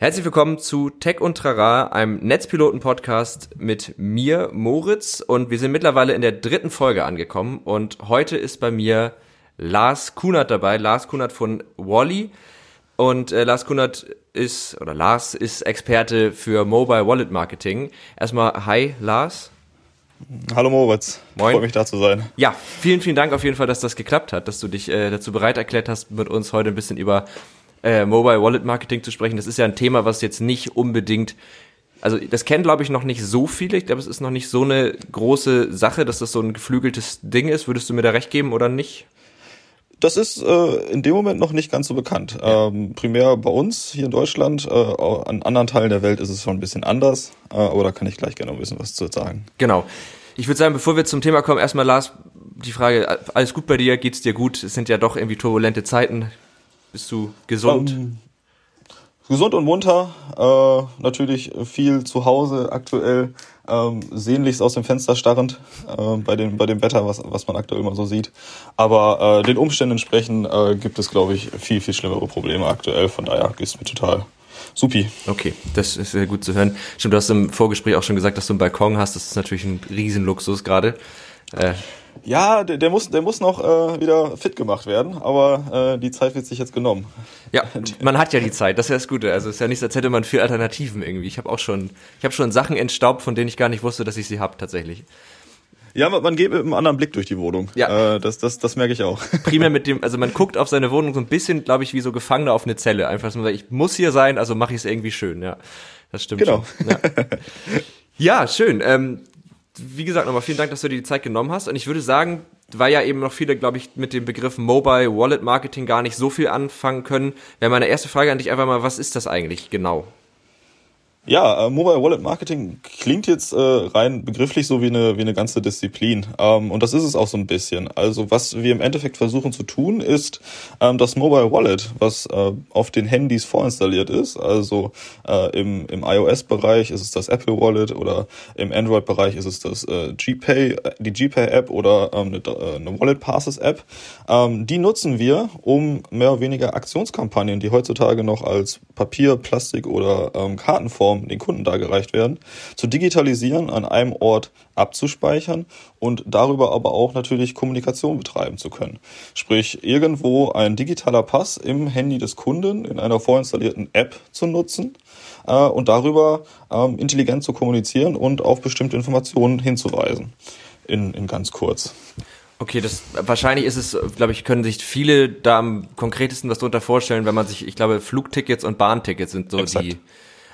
Herzlich willkommen zu Tech und Trara, einem Netzpiloten-Podcast mit mir, Moritz. Und wir sind mittlerweile in der dritten Folge angekommen. Und heute ist bei mir Lars Kunert dabei. Lars Kunert von Wally. Und äh, Lars Kunert ist, oder Lars ist Experte für Mobile Wallet Marketing. Erstmal, hi Lars. Hallo Moritz, Moin. freue mich da zu sein. Ja, vielen, vielen Dank auf jeden Fall, dass das geklappt hat, dass du dich äh, dazu bereit erklärt hast, mit uns heute ein bisschen über äh, Mobile Wallet Marketing zu sprechen. Das ist ja ein Thema, was jetzt nicht unbedingt also das kennen, glaube ich, noch nicht so viele. Ich glaube, es ist noch nicht so eine große Sache, dass das so ein geflügeltes Ding ist. Würdest du mir da recht geben oder nicht? Das ist äh, in dem Moment noch nicht ganz so bekannt. Ja. Ähm, primär bei uns hier in Deutschland, äh, an anderen Teilen der Welt ist es schon ein bisschen anders, äh, aber da kann ich gleich gerne ein bisschen was zu sagen. Genau. Ich würde sagen, bevor wir zum Thema kommen, erstmal Lars, die Frage, alles gut bei dir, geht's dir gut? Es sind ja doch irgendwie turbulente Zeiten. Bist du gesund? Um, ähm, gesund und munter. Äh, natürlich viel zu Hause aktuell. Ähm, sehnlichst aus dem Fenster starrend äh, bei, dem, bei dem Wetter, was, was man aktuell immer so sieht. Aber äh, den Umständen entsprechend äh, gibt es, glaube ich, viel, viel schlimmere Probleme aktuell. Von daher ist mir total supi. Okay, das ist sehr gut zu hören. Stimmt, du hast im Vorgespräch auch schon gesagt, dass du einen Balkon hast. Das ist natürlich ein Riesenluxus gerade. Äh, ja, der, der, muss, der muss noch äh, wieder fit gemacht werden, aber äh, die Zeit wird sich jetzt genommen. Ja, man hat ja die Zeit, das ist ja das Gute. Also es ist ja nicht, als hätte man vier Alternativen irgendwie. Ich habe auch schon, ich habe schon Sachen entstaubt, von denen ich gar nicht wusste, dass ich sie habe tatsächlich. Ja, man, geht mit einem anderen Blick durch die Wohnung. Ja. Äh, das, das, das merke ich auch. Primär mit dem, also man guckt auf seine Wohnung so ein bisschen, glaube ich, wie so Gefangener auf eine Zelle. Einfach so, ich muss hier sein, also mache ich es irgendwie schön, ja. Das stimmt genau. schon. Ja, ja schön. Ähm, wie gesagt, nochmal vielen Dank, dass du dir die Zeit genommen hast. Und ich würde sagen, weil ja eben noch viele, glaube ich, mit dem Begriff Mobile Wallet Marketing gar nicht so viel anfangen können, wäre meine erste Frage an dich einfach mal, was ist das eigentlich genau? Ja, äh, Mobile Wallet Marketing klingt jetzt äh, rein begrifflich so wie eine, wie eine ganze Disziplin. Ähm, und das ist es auch so ein bisschen. Also was wir im Endeffekt versuchen zu tun, ist ähm, das Mobile Wallet, was äh, auf den Handys vorinstalliert ist. Also äh, im, im iOS-Bereich ist es das Apple Wallet oder im Android-Bereich ist es das äh, GPay, die GPay-App oder ähm, eine, äh, eine Wallet Passes-App. Ähm, die nutzen wir, um mehr oder weniger Aktionskampagnen, die heutzutage noch als Papier, Plastik oder ähm, Kartenform Plattformen den Kunden dargereicht werden, zu digitalisieren, an einem Ort abzuspeichern und darüber aber auch natürlich Kommunikation betreiben zu können. Sprich, irgendwo ein digitaler Pass im Handy des Kunden in einer vorinstallierten App zu nutzen äh, und darüber ähm, intelligent zu kommunizieren und auf bestimmte Informationen hinzuweisen. In, in ganz kurz. Okay, das wahrscheinlich ist es, glaube ich, können sich viele da am konkretesten was darunter vorstellen, wenn man sich, ich glaube, Flugtickets und Bahntickets sind so Exakt. die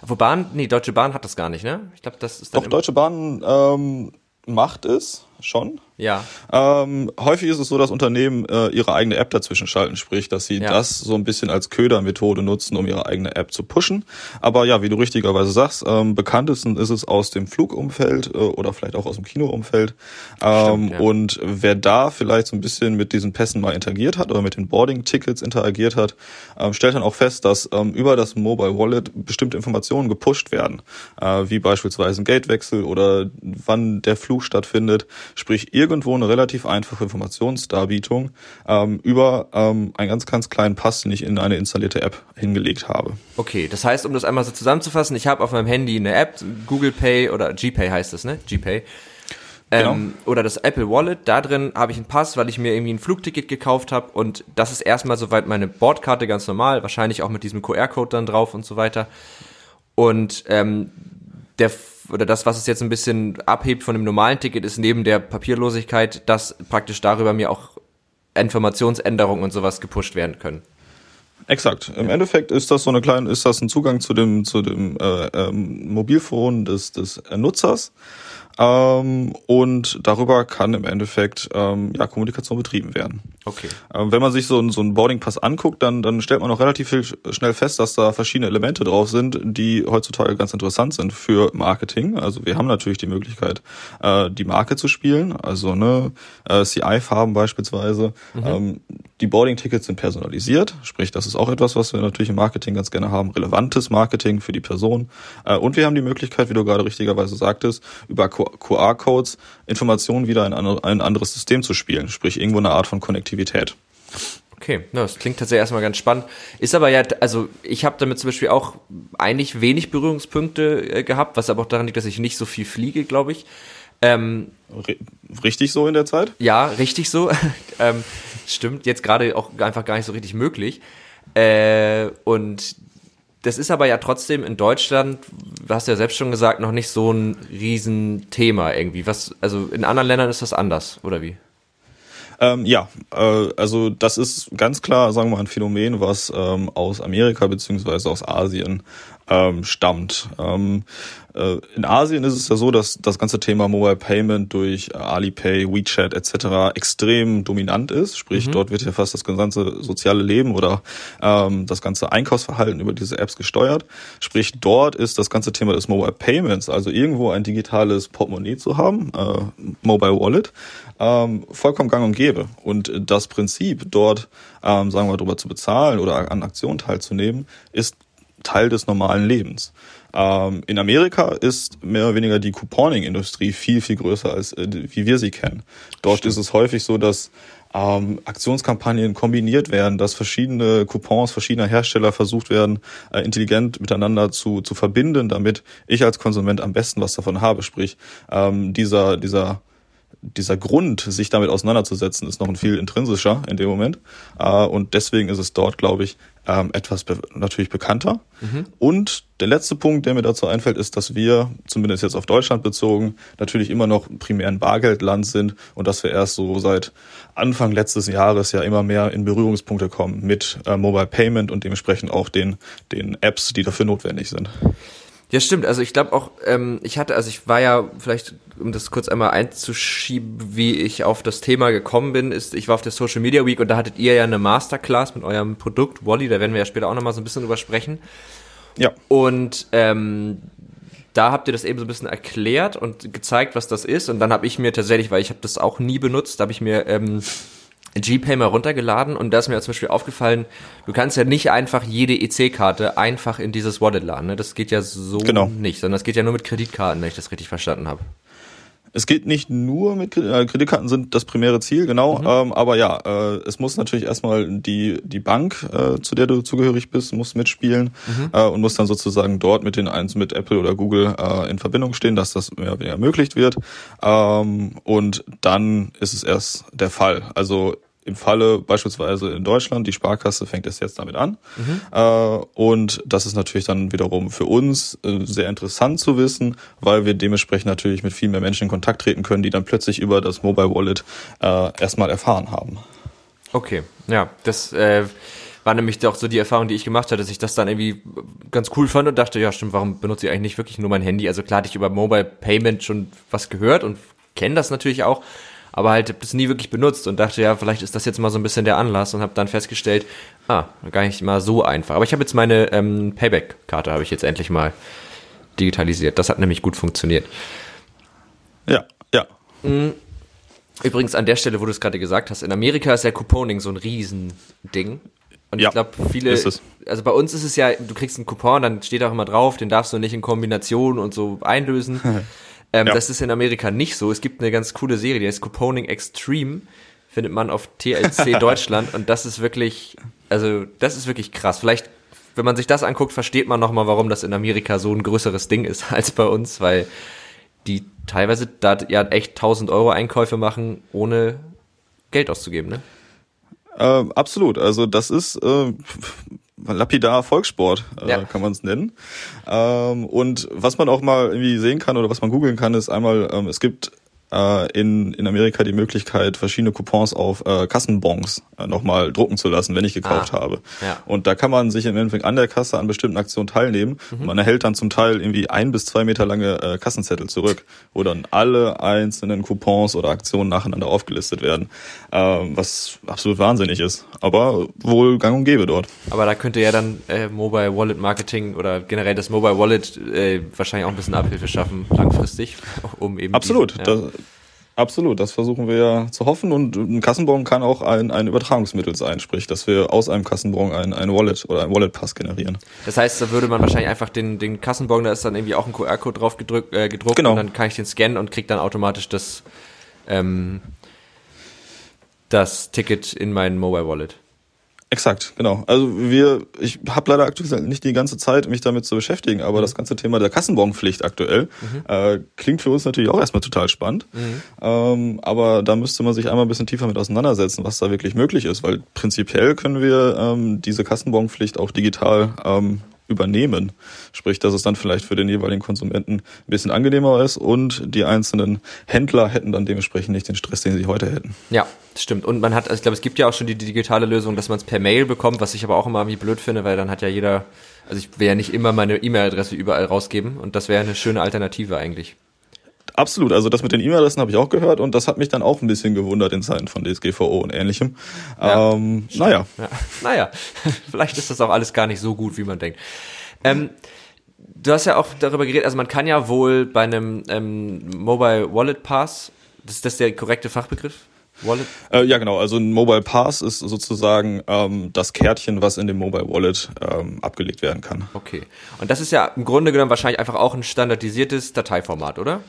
wo Bahn, nee, Deutsche Bahn hat das gar nicht, ne? Ich glaube, das ist dann Doch, Deutsche Bahn ähm, macht es schon. Ja. Ähm, häufig ist es so, dass Unternehmen äh, ihre eigene App dazwischen schalten, sprich, dass sie ja. das so ein bisschen als Ködermethode nutzen, um ihre eigene App zu pushen. Aber ja, wie du richtigerweise sagst, ähm, bekanntesten ist es aus dem Flugumfeld äh, oder vielleicht auch aus dem Kinoumfeld. Ähm, Stimmt, ja. Und wer da vielleicht so ein bisschen mit diesen Pässen mal interagiert hat oder mit den Boarding-Tickets interagiert hat, ähm, stellt dann auch fest, dass ähm, über das Mobile Wallet bestimmte Informationen gepusht werden, äh, wie beispielsweise ein Gatewechsel oder wann der Flug stattfindet. Sprich, irgendwo eine relativ einfache Informationsdarbietung ähm, über ähm, einen ganz, ganz kleinen Pass, den ich in eine installierte App hingelegt habe. Okay, das heißt, um das einmal so zusammenzufassen, ich habe auf meinem Handy eine App, Google Pay oder GPay heißt das, ne? GPay. Genau. Ähm, oder das Apple Wallet, da drin habe ich einen Pass, weil ich mir irgendwie ein Flugticket gekauft habe und das ist erstmal soweit meine Bordkarte ganz normal, wahrscheinlich auch mit diesem QR-Code dann drauf und so weiter. Und ähm, der oder das, was es jetzt ein bisschen abhebt von dem normalen Ticket, ist neben der Papierlosigkeit, dass praktisch darüber mir auch Informationsänderungen und sowas gepusht werden können. Exakt. Im ja. Endeffekt ist das so eine kleine, ist das ein Zugang zu dem zu dem äh, ähm, Mobilfon des des Nutzers ähm, und darüber kann im Endeffekt ähm, ja, Kommunikation betrieben werden. Okay. Ähm, wenn man sich so, so einen Boarding-Pass anguckt, dann, dann stellt man auch relativ viel, schnell fest, dass da verschiedene Elemente drauf sind, die heutzutage ganz interessant sind für Marketing. Also wir haben natürlich die Möglichkeit, äh, die Marke zu spielen, also ne, äh, CI-Farben beispielsweise. Mhm. Ähm, die Boarding-Tickets sind personalisiert, sprich, das ist auch etwas, was wir natürlich im Marketing ganz gerne haben, relevantes Marketing für die Person. Äh, und wir haben die Möglichkeit, wie du gerade richtigerweise sagtest, über QR-Codes Informationen wieder in ein anderes System zu spielen, sprich irgendwo eine Art von Konnektivität. Okay, das klingt tatsächlich erstmal ganz spannend. Ist aber ja, also ich habe damit zum Beispiel auch eigentlich wenig Berührungspunkte äh, gehabt, was aber auch daran liegt, dass ich nicht so viel fliege, glaube ich. Ähm, richtig so in der Zeit? Ja, richtig so. ähm, stimmt, jetzt gerade auch einfach gar nicht so richtig möglich. Äh, und das ist aber ja trotzdem in Deutschland, du hast ja selbst schon gesagt, noch nicht so ein Riesenthema irgendwie. Was, also in anderen Ländern ist das anders, oder wie? Ähm, ja, äh, also das ist ganz klar, sagen wir mal, ein Phänomen, was ähm, aus Amerika beziehungsweise aus Asien ähm, stammt. Ähm, äh, in Asien ist es ja so, dass das ganze Thema Mobile Payment durch Alipay, WeChat etc. extrem dominant ist. Sprich, mhm. dort wird ja fast das ganze soziale Leben oder ähm, das ganze Einkaufsverhalten über diese Apps gesteuert. Sprich, dort ist das ganze Thema des Mobile Payments, also irgendwo ein digitales Portemonnaie zu haben, äh, Mobile Wallet, ähm, vollkommen gang und gäbe. Und das Prinzip, dort, ähm, sagen wir, darüber zu bezahlen oder an Aktionen teilzunehmen, ist Teil des normalen Lebens. Ähm, in Amerika ist mehr oder weniger die Couponing-Industrie viel, viel größer als äh, wie wir sie kennen. Dort Stimmt. ist es häufig so, dass ähm, Aktionskampagnen kombiniert werden, dass verschiedene Coupons verschiedener Hersteller versucht werden, äh, intelligent miteinander zu, zu verbinden, damit ich als Konsument am besten was davon habe. Sprich, ähm, dieser, dieser dieser Grund, sich damit auseinanderzusetzen, ist noch ein viel intrinsischer in dem Moment. Äh, und deswegen ist es dort, glaube ich, ähm, etwas natürlich bekannter. Mhm. Und der letzte Punkt, der mir dazu einfällt, ist, dass wir, zumindest jetzt auf Deutschland bezogen, natürlich immer noch primär ein Bargeldland sind und dass wir erst so seit Anfang letztes Jahres ja immer mehr in Berührungspunkte kommen mit äh, Mobile Payment und dementsprechend auch den, den Apps, die dafür notwendig sind. Ja, stimmt. Also ich glaube auch, ähm, ich hatte, also ich war ja, vielleicht, um das kurz einmal einzuschieben, wie ich auf das Thema gekommen bin, ist, ich war auf der Social Media Week und da hattet ihr ja eine Masterclass mit eurem Produkt Wally, da werden wir ja später auch nochmal so ein bisschen drüber sprechen. Ja. Und ähm, da habt ihr das eben so ein bisschen erklärt und gezeigt, was das ist. Und dann habe ich mir tatsächlich, weil ich habe das auch nie benutzt, habe ich mir ähm, GPay mal runtergeladen und da ist mir zum Beispiel aufgefallen, du kannst ja nicht einfach jede EC-Karte einfach in dieses Wallet laden. Ne? Das geht ja so genau. nicht, sondern das geht ja nur mit Kreditkarten, wenn ich das richtig verstanden habe. Es geht nicht nur mit äh, Kreditkarten sind das primäre Ziel, genau. Mhm. Ähm, aber ja, äh, es muss natürlich erstmal die die Bank, äh, zu der du zugehörig bist, muss mitspielen mhm. äh, und muss dann sozusagen dort mit den eins mit Apple oder Google äh, in Verbindung stehen, dass das mehr oder weniger ermöglicht wird. Ähm, und dann ist es erst der Fall. Also im Falle beispielsweise in Deutschland, die Sparkasse fängt es jetzt damit an. Mhm. Äh, und das ist natürlich dann wiederum für uns äh, sehr interessant zu wissen, weil wir dementsprechend natürlich mit viel mehr Menschen in Kontakt treten können, die dann plötzlich über das Mobile Wallet äh, erstmal erfahren haben. Okay, ja, das äh, war nämlich doch so die Erfahrung, die ich gemacht hatte, dass ich das dann irgendwie ganz cool fand und dachte, ja stimmt, warum benutze ich eigentlich nicht wirklich nur mein Handy? Also klar hatte ich über Mobile Payment schon was gehört und kenne das natürlich auch, aber halt habe das nie wirklich benutzt und dachte, ja, vielleicht ist das jetzt mal so ein bisschen der Anlass und habe dann festgestellt, ah, gar nicht mal so einfach. Aber ich habe jetzt meine ähm, Payback-Karte, habe ich jetzt endlich mal digitalisiert. Das hat nämlich gut funktioniert. Ja, ja. Mhm. Übrigens an der Stelle, wo du es gerade gesagt hast, in Amerika ist ja Couponing so ein Riesending. Und ja, ich glaube, viele, also bei uns ist es ja, du kriegst einen Coupon, dann steht auch immer drauf, den darfst du nicht in Kombination und so einlösen. Ähm, ja. Das ist in Amerika nicht so. Es gibt eine ganz coole Serie, die heißt Couponing Extreme. Findet man auf TLC Deutschland. Und das ist wirklich, also das ist wirklich krass. Vielleicht, wenn man sich das anguckt, versteht man nochmal, warum das in Amerika so ein größeres Ding ist als bei uns, weil die teilweise da ja echt 1000 Euro Einkäufe machen, ohne Geld auszugeben, ne? Äh, absolut. Also das ist äh, lapidar Volkssport, äh, ja. kann man es nennen. Ähm, und was man auch mal irgendwie sehen kann oder was man googeln kann, ist einmal, ähm, es gibt äh, in, in Amerika die Möglichkeit, verschiedene Coupons auf äh, Kassenbons äh, nochmal drucken zu lassen, wenn ich gekauft ah, habe. Ja. Und da kann man sich im Endeffekt an der Kasse an bestimmten Aktionen teilnehmen. Mhm. Man erhält dann zum Teil irgendwie ein bis zwei Meter lange äh, Kassenzettel zurück, wo dann alle einzelnen Coupons oder Aktionen nacheinander aufgelistet werden, äh, was absolut wahnsinnig ist. Aber wohl gang und gäbe dort. Aber da könnte ja dann äh, Mobile Wallet Marketing oder generell das Mobile Wallet äh, wahrscheinlich auch ein bisschen Abhilfe schaffen, langfristig, um eben. Absolut. Diesen, ja. Absolut, das versuchen wir ja zu hoffen und ein Kassenbon kann auch ein, ein Übertragungsmittel sein, sprich, dass wir aus einem Kassenbon ein, ein Wallet oder ein Wallet-Pass generieren. Das heißt, da würde man wahrscheinlich einfach den, den Kassenbon, da ist dann irgendwie auch ein QR-Code drauf gedrückt, äh, gedruckt genau. und dann kann ich den scannen und krieg dann automatisch das, ähm, das Ticket in mein Mobile Wallet. Exakt, genau. Also wir, ich habe leider aktuell nicht die ganze Zeit, mich damit zu beschäftigen, aber mhm. das ganze Thema der Kassenbonpflicht aktuell mhm. äh, klingt für uns natürlich auch erstmal total spannend. Mhm. Ähm, aber da müsste man sich einmal ein bisschen tiefer mit auseinandersetzen, was da wirklich möglich ist, weil prinzipiell können wir ähm, diese Kassenbonpflicht auch digital ähm, übernehmen. Sprich, dass es dann vielleicht für den jeweiligen Konsumenten ein bisschen angenehmer ist und die einzelnen Händler hätten dann dementsprechend nicht den Stress, den sie heute hätten. Ja, stimmt. Und man hat, also ich glaube, es gibt ja auch schon die digitale Lösung, dass man es per Mail bekommt, was ich aber auch immer irgendwie blöd finde, weil dann hat ja jeder, also ich will ja nicht immer meine E-Mail-Adresse überall rausgeben und das wäre eine schöne Alternative eigentlich. Absolut, also das mit den E-Mail-Adressen habe ich auch gehört und das hat mich dann auch ein bisschen gewundert in Zeiten von DSGVO und ähnlichem. Ja, ähm, naja. Ja. Naja, vielleicht ist das auch alles gar nicht so gut, wie man denkt. Ähm, du hast ja auch darüber geredet, also man kann ja wohl bei einem ähm, Mobile Wallet Pass, ist das der korrekte Fachbegriff? Wallet? Äh, ja, genau. Also ein Mobile Pass ist sozusagen ähm, das Kärtchen, was in dem Mobile Wallet ähm, abgelegt werden kann. Okay. Und das ist ja im Grunde genommen wahrscheinlich einfach auch ein standardisiertes Dateiformat, oder?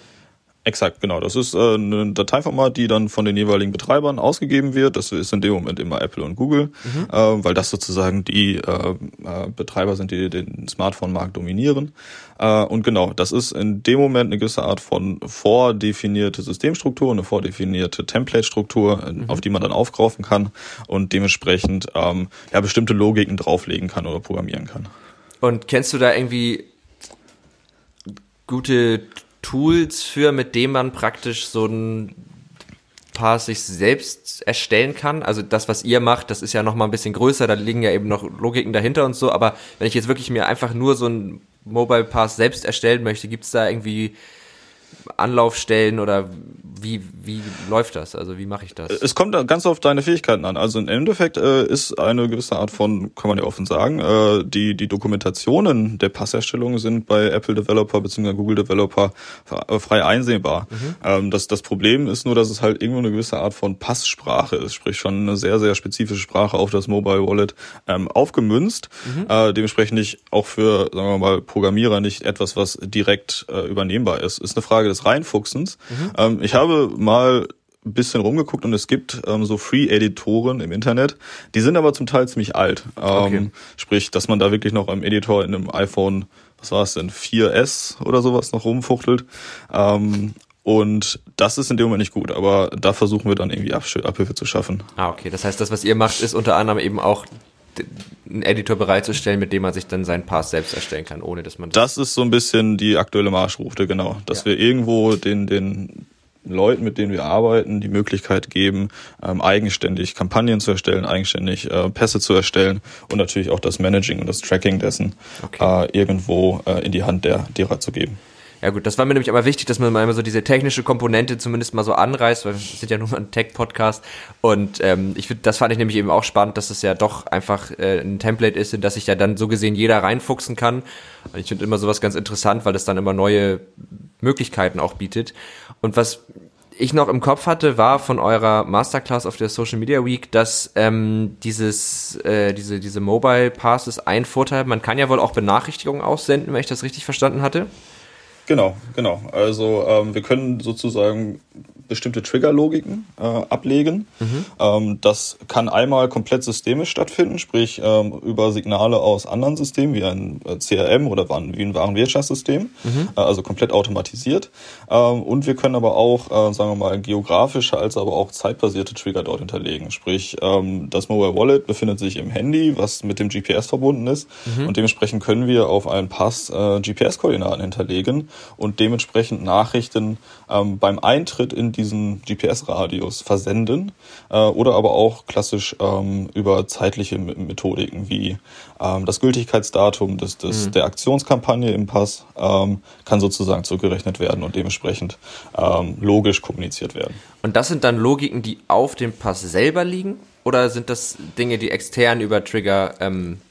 Exakt, genau. Das ist äh, ein Dateiformat, die dann von den jeweiligen Betreibern ausgegeben wird. Das ist in dem Moment immer Apple und Google, mhm. äh, weil das sozusagen die äh, äh, Betreiber sind, die den Smartphone-Markt dominieren. Äh, und genau, das ist in dem Moment eine gewisse Art von vordefinierte Systemstruktur, eine vordefinierte Template-Struktur, mhm. auf die man dann aufgreifen kann und dementsprechend ähm, ja bestimmte Logiken drauflegen kann oder programmieren kann. Und kennst du da irgendwie gute Tools für, mit dem man praktisch so ein paar sich selbst erstellen kann. Also das, was ihr macht, das ist ja noch mal ein bisschen größer, da liegen ja eben noch Logiken dahinter und so. Aber wenn ich jetzt wirklich mir einfach nur so ein Mobile Pass selbst erstellen möchte, gibt es da irgendwie Anlaufstellen oder wie, wie läuft das? Also wie mache ich das? Es kommt ganz auf deine Fähigkeiten an. Also im Endeffekt äh, ist eine gewisse Art von, kann man ja offen sagen, äh, die, die Dokumentationen der Passerstellung sind bei Apple Developer bzw. Google Developer äh, frei einsehbar. Mhm. Ähm, das, das Problem ist nur, dass es halt irgendwo eine gewisse Art von Passsprache ist, sprich schon eine sehr, sehr spezifische Sprache auf das Mobile Wallet ähm, aufgemünzt. Mhm. Äh, dementsprechend nicht auch für, sagen wir mal, Programmierer nicht etwas, was direkt äh, übernehmbar ist. Ist eine Frage des Reinfuchsens. Mhm. Ähm, ich habe mal ein bisschen rumgeguckt und es gibt ähm, so Free-Editoren im Internet. Die sind aber zum Teil ziemlich alt. Ähm, okay. Sprich, dass man da wirklich noch am Editor in einem iPhone, was war es denn, 4S oder sowas noch rumfuchtelt. Ähm, und das ist in dem Moment nicht gut, aber da versuchen wir dann irgendwie Abhilfe zu schaffen. Ah, okay. Das heißt, das, was ihr macht, ist unter anderem eben auch einen Editor bereitzustellen, mit dem man sich dann seinen Pass selbst erstellen kann, ohne dass man das. Das ist so ein bisschen die aktuelle Marschroute, genau. Dass ja. wir irgendwo den, den Leuten, mit denen wir arbeiten, die Möglichkeit geben, ähm, eigenständig Kampagnen zu erstellen, eigenständig äh, Pässe zu erstellen und natürlich auch das Managing und das Tracking dessen okay. äh, irgendwo äh, in die Hand der derer zu geben. Ja gut, das war mir nämlich aber wichtig, dass man mal so diese technische Komponente zumindest mal so anreißt, weil wir sind ja nur mal ein Tech-Podcast und ähm, ich finde, das fand ich nämlich eben auch spannend, dass es ja doch einfach äh, ein Template ist, in das sich ja dann so gesehen jeder reinfuchsen kann. Und ich finde immer sowas ganz interessant, weil das dann immer neue Möglichkeiten auch bietet. Und was ich noch im Kopf hatte, war von eurer Masterclass auf der Social Media Week, dass ähm, dieses, äh, diese, diese Mobile Passes ein Vorteil, man kann ja wohl auch Benachrichtigungen aussenden, wenn ich das richtig verstanden hatte. Genau, genau. Also ähm, wir können sozusagen bestimmte Trigger-Logiken äh, ablegen. Mhm. Ähm, das kann einmal komplett systemisch stattfinden, sprich ähm, über Signale aus anderen Systemen wie ein äh, CRM oder wie ein Warenwirtschaftssystem, mhm. äh, also komplett automatisiert. Ähm, und wir können aber auch, äh, sagen wir mal, geografische als aber auch zeitbasierte Trigger dort hinterlegen. Sprich, ähm, das Mobile Wallet befindet sich im Handy, was mit dem GPS verbunden ist mhm. und dementsprechend können wir auf einen Pass äh, GPS-Koordinaten hinterlegen und dementsprechend Nachrichten ähm, beim Eintritt in diesen GPS-Radius versenden äh, oder aber auch klassisch ähm, über zeitliche Methodiken wie ähm, das Gültigkeitsdatum des, des, mhm. der Aktionskampagne im Pass ähm, kann sozusagen zurückgerechnet werden und dementsprechend ähm, logisch kommuniziert werden. Und das sind dann Logiken, die auf dem Pass selber liegen? Oder sind das Dinge, die extern über Trigger ähm,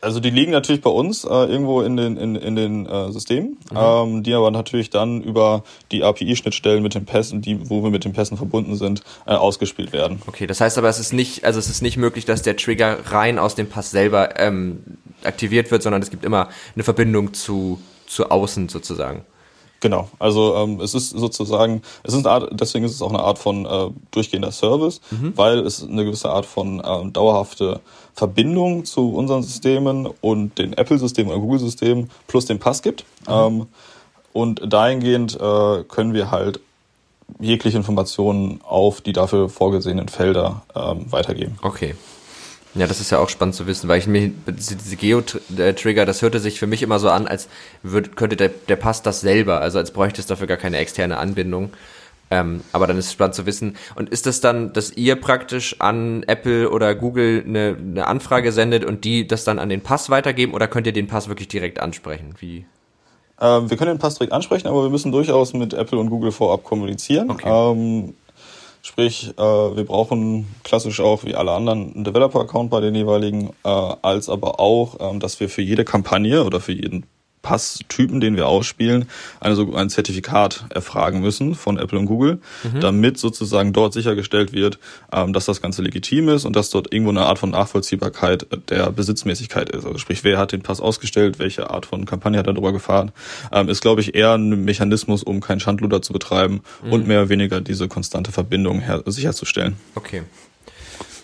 also die liegen natürlich bei uns äh, irgendwo in den, in, in den äh, Systemen, mhm. ähm, die aber natürlich dann über die API-Schnittstellen mit den Pässen, die, wo wir mit den Pässen verbunden sind, äh, ausgespielt werden. Okay, das heißt aber, es ist nicht, also es ist nicht möglich, dass der Trigger rein aus dem Pass selber ähm, aktiviert wird, sondern es gibt immer eine Verbindung zu, zu außen sozusagen. Genau, also ähm, es ist sozusagen, es ist eine Art, deswegen ist es auch eine Art von äh, durchgehender Service, mhm. weil es eine gewisse Art von ähm, dauerhafte Verbindung zu unseren Systemen und den Apple-Systemen oder Google-Systemen plus den Pass gibt. Mhm. Ähm, und dahingehend äh, können wir halt jegliche Informationen auf die dafür vorgesehenen Felder ähm, weitergeben. Okay. Ja, das ist ja auch spannend zu wissen, weil ich mir diese Geo-Trigger, das hörte sich für mich immer so an, als würde, könnte der, der Pass das selber, also als bräuchte es dafür gar keine externe Anbindung. Ähm, aber dann ist es spannend zu wissen. Und ist das dann, dass ihr praktisch an Apple oder Google eine, eine Anfrage sendet und die das dann an den Pass weitergeben oder könnt ihr den Pass wirklich direkt ansprechen? Wie? Ähm, wir können den Pass direkt ansprechen, aber wir müssen durchaus mit Apple und Google vorab kommunizieren. Okay. Ähm, Sprich, äh, wir brauchen klassisch auch wie alle anderen einen Developer-Account bei den jeweiligen, äh, als aber auch, ähm, dass wir für jede Kampagne oder für jeden Passtypen, den wir ausspielen, eine, ein Zertifikat erfragen müssen von Apple und Google, mhm. damit sozusagen dort sichergestellt wird, ähm, dass das Ganze legitim ist und dass dort irgendwo eine Art von Nachvollziehbarkeit der Besitzmäßigkeit ist. Also sprich, wer hat den Pass ausgestellt, welche Art von Kampagne hat er darüber gefahren, ähm, ist, glaube ich, eher ein Mechanismus, um kein Schandluder zu betreiben mhm. und mehr oder weniger diese konstante Verbindung her sicherzustellen. Okay.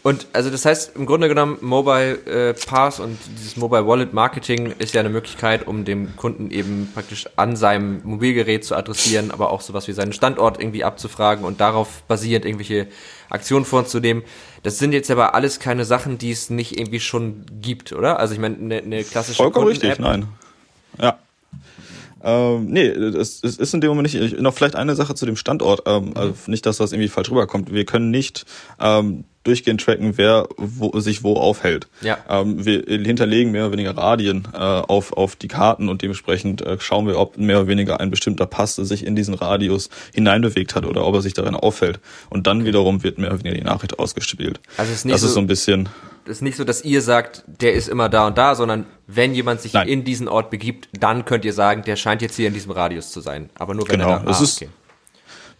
Und also das heißt, im Grunde genommen, Mobile äh, Pass und dieses Mobile Wallet Marketing ist ja eine Möglichkeit, um dem Kunden eben praktisch an seinem Mobilgerät zu adressieren, aber auch sowas wie seinen Standort irgendwie abzufragen und darauf basierend irgendwelche Aktionen vorzunehmen. Das sind jetzt aber alles keine Sachen, die es nicht irgendwie schon gibt, oder? Also ich meine, eine, eine klassische Vollkommen richtig, nein. Ja. Ähm, nee, es, es ist in dem Moment nicht. Noch vielleicht eine Sache zu dem Standort. Ähm, mhm. also nicht, dass das irgendwie falsch rüberkommt. Wir können nicht ähm, durchgehend tracken, wer wo, sich wo aufhält. Ja. Ähm, wir hinterlegen mehr oder weniger Radien äh, auf, auf die Karten und dementsprechend äh, schauen wir, ob mehr oder weniger ein bestimmter Pass sich in diesen Radius hineinbewegt hat oder ob er sich darin auffällt. Und dann wiederum wird mehr oder weniger die Nachricht ausgespielt. Also ist nicht das so, ist so ein bisschen. Es ist nicht so, dass ihr sagt, der ist immer da und da, sondern wenn jemand sich Nein. in diesen Ort begibt, dann könnt ihr sagen, der scheint jetzt hier in diesem Radius zu sein. Aber nur wenn genau. er da ah, ist. Okay.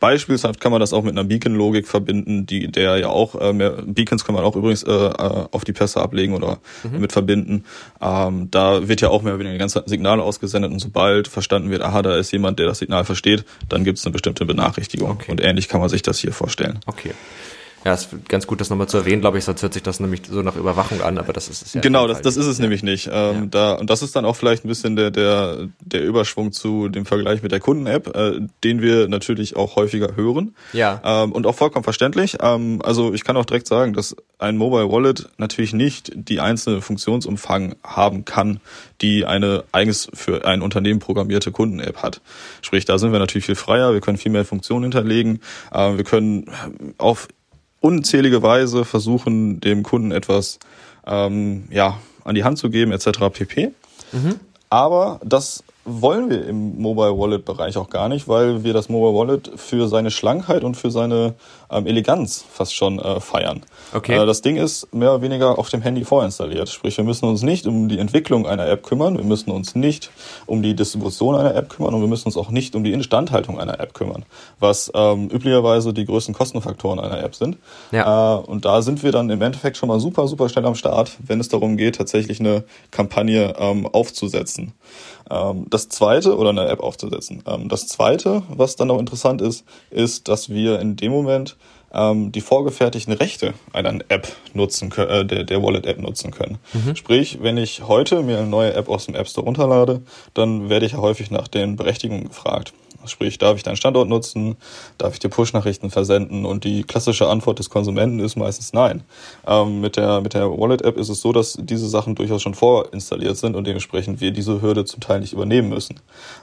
Beispielshaft kann man das auch mit einer Beacon-Logik verbinden, die der ja auch äh, mehr, Beacons kann man auch übrigens äh, äh, auf die Pässe ablegen oder mhm. mit verbinden. Ähm, da wird ja auch mehr oder weniger ganze Signale ausgesendet und sobald verstanden wird, aha, da ist jemand, der das Signal versteht, dann gibt es eine bestimmte Benachrichtigung. Okay. Und ähnlich kann man sich das hier vorstellen. Okay. Ja, ist ganz gut, das nochmal zu erwähnen, glaube ich, sonst hört sich das nämlich so nach Überwachung an, aber das ist es ja. Genau, das, das ist es ja. nämlich nicht. Ähm, ja. da, und das ist dann auch vielleicht ein bisschen der, der, der Überschwung zu dem Vergleich mit der Kunden-App, äh, den wir natürlich auch häufiger hören. Ja. Ähm, und auch vollkommen verständlich. Ähm, also ich kann auch direkt sagen, dass ein Mobile Wallet natürlich nicht die einzelne Funktionsumfang haben kann, die eine eigens für ein Unternehmen programmierte Kunden-App hat. Sprich, da sind wir natürlich viel freier, wir können viel mehr Funktionen hinterlegen, äh, wir können auf unzählige Weise versuchen, dem Kunden etwas ähm, ja, an die Hand zu geben, etc. pp. Mhm. Aber das wollen wir im Mobile Wallet Bereich auch gar nicht, weil wir das Mobile Wallet für seine Schlankheit und für seine ähm, Eleganz fast schon äh, feiern. Okay. Äh, das Ding ist mehr oder weniger auf dem Handy vorinstalliert. Sprich, wir müssen uns nicht um die Entwicklung einer App kümmern, wir müssen uns nicht um die Distribution einer App kümmern und wir müssen uns auch nicht um die Instandhaltung einer App kümmern, was ähm, üblicherweise die größten Kostenfaktoren einer App sind. Ja. Äh, und da sind wir dann im Endeffekt schon mal super, super schnell am Start, wenn es darum geht, tatsächlich eine Kampagne ähm, aufzusetzen. Ähm, das zweite, oder eine App aufzusetzen. Ähm, das zweite, was dann noch interessant ist, ist, dass wir in dem Moment ähm, die vorgefertigten Rechte einer App nutzen können, äh, der, der Wallet-App nutzen können. Mhm. Sprich, wenn ich heute mir eine neue App aus dem App Store runterlade, dann werde ich ja häufig nach den Berechtigungen gefragt. Sprich, darf ich deinen Standort nutzen? Darf ich dir Push-Nachrichten versenden? Und die klassische Antwort des Konsumenten ist meistens nein. Ähm, mit der, mit der Wallet-App ist es so, dass diese Sachen durchaus schon vorinstalliert sind und dementsprechend wir diese Hürde zum Teil nicht übernehmen müssen.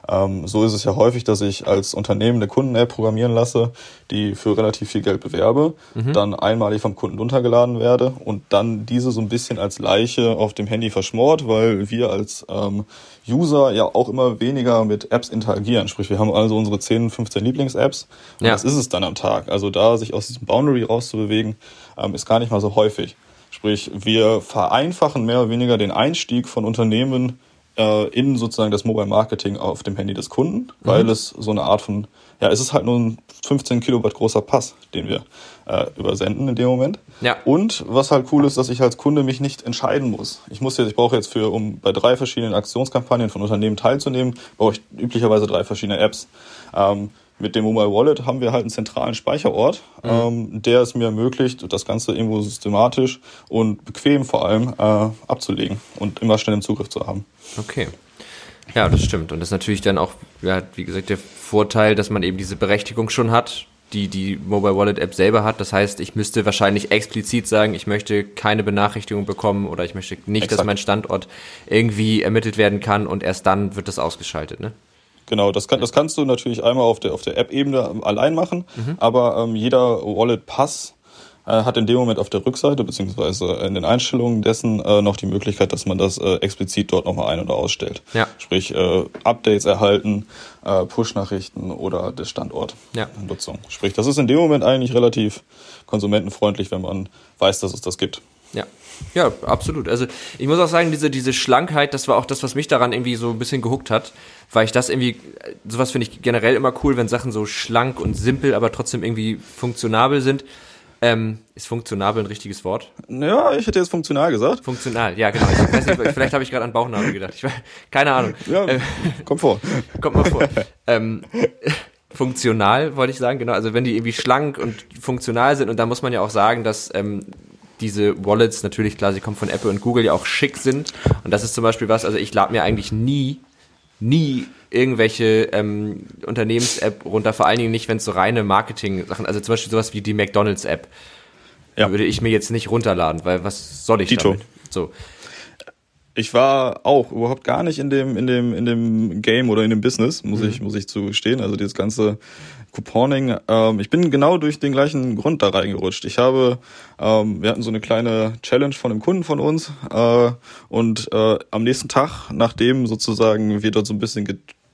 Ähm, so ist es ja häufig, dass ich als Unternehmen eine Kunden-App programmieren lasse, die für relativ viel Geld bewerbe, mhm. dann einmalig vom Kunden runtergeladen werde und dann diese so ein bisschen als Leiche auf dem Handy verschmort, weil wir als ähm, User ja auch immer weniger mit Apps interagieren. Sprich, wir haben also unsere 10, 15 Lieblings-Apps und ja. das ist es dann am Tag. Also da sich aus diesem Boundary rauszubewegen, ähm, ist gar nicht mal so häufig. Sprich, wir vereinfachen mehr oder weniger den Einstieg von Unternehmen äh, in sozusagen das Mobile Marketing auf dem Handy des Kunden, weil mhm. es so eine Art von, ja, es ist halt nur ein 15 Kilowatt großer Pass, den wir äh, übersenden in dem Moment. Ja. Und was halt cool ist, dass ich als Kunde mich nicht entscheiden muss. Ich muss jetzt, ich brauche jetzt für, um bei drei verschiedenen Aktionskampagnen von Unternehmen teilzunehmen, brauche ich üblicherweise drei verschiedene Apps. Ähm, mit dem Mobile Wallet haben wir halt einen zentralen Speicherort, mhm. ähm, der es mir ermöglicht, das Ganze irgendwo systematisch und bequem vor allem äh, abzulegen und immer schnell im Zugriff zu haben. Okay. Ja, das stimmt. Und das ist natürlich dann auch, ja, wie gesagt, der Vorteil, dass man eben diese Berechtigung schon hat, die die Mobile Wallet App selber hat. Das heißt, ich müsste wahrscheinlich explizit sagen, ich möchte keine Benachrichtigung bekommen oder ich möchte nicht, Exakt. dass mein Standort irgendwie ermittelt werden kann und erst dann wird das ausgeschaltet, ne? Genau, das, kann, das kannst du natürlich einmal auf der, auf der App-Ebene allein machen, mhm. aber ähm, jeder Wallet-Pass hat in dem Moment auf der Rückseite beziehungsweise in den Einstellungen dessen äh, noch die Möglichkeit, dass man das äh, explizit dort nochmal ein- oder ausstellt. Ja. Sprich, äh, Updates erhalten, äh, Push-Nachrichten oder der Standort ja. Nutzung. Sprich, das ist in dem Moment eigentlich relativ konsumentenfreundlich, wenn man weiß, dass es das gibt. Ja. Ja, absolut. Also ich muss auch sagen, diese, diese Schlankheit, das war auch das, was mich daran irgendwie so ein bisschen gehuckt hat, weil ich das irgendwie, sowas finde ich generell immer cool, wenn Sachen so schlank und simpel, aber trotzdem irgendwie funktionabel sind. Ähm, ist funktionabel ein richtiges Wort? Ja, ich hätte jetzt funktional gesagt. Funktional, ja genau. Ich weiß nicht, vielleicht habe ich gerade an Bauchnabel gedacht. Ich, keine Ahnung. Ja, ähm, kommt vor. Kommt mal vor. ähm, funktional wollte ich sagen, genau. Also wenn die irgendwie schlank und funktional sind und da muss man ja auch sagen, dass ähm, diese Wallets natürlich, klar, sie kommen von Apple und Google, ja auch schick sind. Und das ist zum Beispiel was, also ich lade mir eigentlich nie, nie irgendwelche ähm, Unternehmens-App runter, vor allen Dingen nicht, wenn es so reine Marketing-Sachen, also zum Beispiel sowas wie die McDonalds-App, ja. würde ich mir jetzt nicht runterladen, weil was soll ich Dito. damit? So. Ich war auch überhaupt gar nicht in dem in dem in dem Game oder in dem Business, muss mhm. ich muss ich zugestehen. Also dieses ganze Couponing. Ähm, ich bin genau durch den gleichen Grund da reingerutscht. Ich habe, ähm, wir hatten so eine kleine Challenge von einem Kunden von uns äh, und äh, am nächsten Tag, nachdem sozusagen wir dort so ein bisschen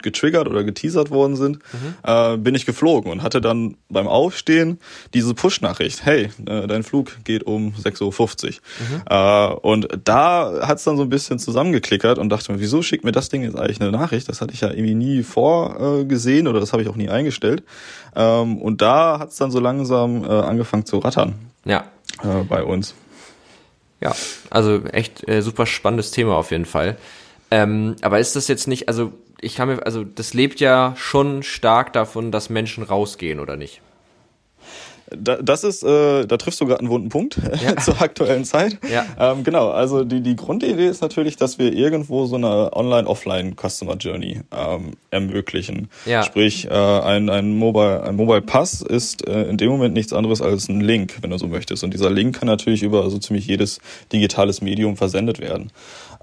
getriggert oder geteasert worden sind, mhm. äh, bin ich geflogen und hatte dann beim Aufstehen diese Push-Nachricht, hey, äh, dein Flug geht um 6.50 Uhr. Mhm. Äh, und da hat's dann so ein bisschen zusammengeklickert und dachte mir, wieso schickt mir das Ding jetzt eigentlich eine Nachricht? Das hatte ich ja irgendwie nie vorgesehen oder das habe ich auch nie eingestellt. Ähm, und da hat's dann so langsam äh, angefangen zu rattern. Ja. Äh, bei uns. Ja, also echt äh, super spannendes Thema auf jeden Fall. Ähm, aber ist das jetzt nicht, also ich kann mir, also das lebt ja schon stark davon, dass Menschen rausgehen, oder nicht? Da, das ist, äh, da triffst du gerade einen wunden Punkt ja. zur aktuellen Zeit. Ja. Ähm, genau, also die, die Grundidee ist natürlich, dass wir irgendwo so eine Online-Offline-Customer Journey ähm, ermöglichen. Ja. Sprich, äh, ein, ein, Mobile, ein Mobile Pass ist äh, in dem Moment nichts anderes als ein Link, wenn du so möchtest. Und dieser Link kann natürlich über so also ziemlich jedes digitales Medium versendet werden.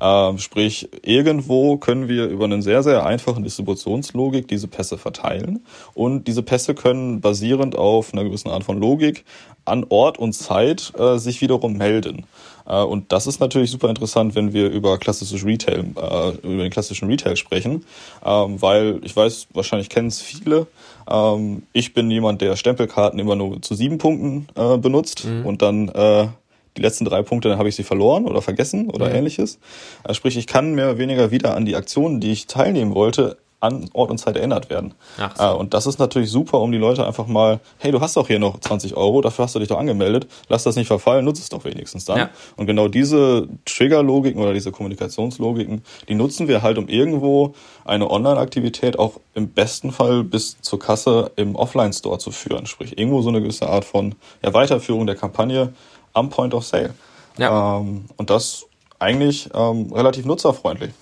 Ähm, sprich, irgendwo können wir über einen sehr, sehr einfachen Distributionslogik diese Pässe verteilen. Und diese Pässe können basierend auf einer gewissen Art von Logik an Ort und Zeit äh, sich wiederum melden. Äh, und das ist natürlich super interessant, wenn wir über klassisches Retail, äh, über den klassischen Retail sprechen, ähm, weil ich weiß, wahrscheinlich kennen es viele. Ähm, ich bin jemand, der Stempelkarten immer nur zu sieben Punkten äh, benutzt mhm. und dann äh, die letzten drei Punkte, dann habe ich sie verloren oder vergessen oder mhm. ähnliches. Also sprich, ich kann mehr oder weniger wieder an die Aktionen, die ich teilnehmen wollte, an Ort und Zeit erinnert werden. So. Äh, und das ist natürlich super, um die Leute einfach mal, hey, du hast doch hier noch 20 Euro, dafür hast du dich doch angemeldet, lass das nicht verfallen, nutze es doch wenigstens dann. Ja. Und genau diese Trigger-Logiken oder diese Kommunikationslogiken, die nutzen wir halt, um irgendwo eine Online-Aktivität auch im besten Fall bis zur Kasse im Offline-Store zu führen. Sprich, irgendwo so eine gewisse Art von ja, Weiterführung der Kampagne am Point of Sale. Ja. Ähm, und das eigentlich ähm, relativ nutzerfreundlich.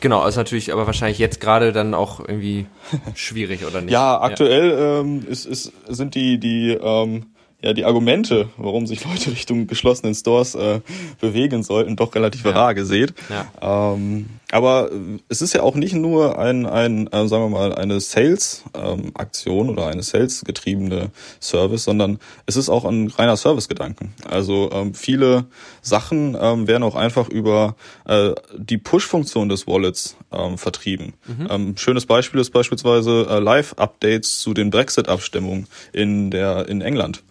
Genau, ist natürlich aber wahrscheinlich jetzt gerade dann auch irgendwie schwierig, oder nicht? Ja, aktuell ja. Ähm, ist, ist, sind die, die ähm, ja, die Argumente, warum sich Leute Richtung geschlossenen Stores äh, bewegen sollten, doch relativ ja. rar gesät. Ja. Ähm, aber es ist ja auch nicht nur ein, ein äh, sagen wir mal, eine Sales-Aktion ähm, oder eine Sales-getriebene Service, sondern es ist auch ein reiner Service-Gedanken. Also ähm, viele Sachen ähm, werden auch einfach über äh, die Push-Funktion des Wallets ähm, vertrieben. Mhm. Ähm, schönes Beispiel ist beispielsweise äh, Live-Updates zu den Brexit-Abstimmungen in der in England.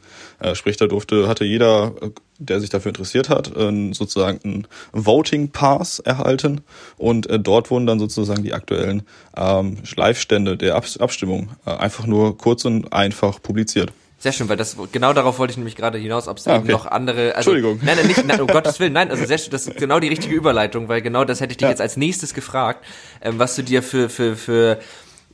Äh, sprich, da durfte, hatte jeder, der sich dafür interessiert hat, äh, sozusagen einen Voting Pass erhalten und äh, dort wurden dann sozusagen die aktuellen ähm, Live-Stände der Ab Abstimmung äh, einfach nur kurz und einfach publiziert. Sehr schön, weil das genau darauf wollte ich nämlich gerade hinaus, ob es Ah, eben okay. noch andere. Also, Entschuldigung. Nein, nein, nicht, nein, um Gottes Willen, nein, also sehr schön, das ist genau die richtige Überleitung, weil genau das hätte ich dich Ja. jetzt als nächstes gefragt, ähm, was du dir für, für, für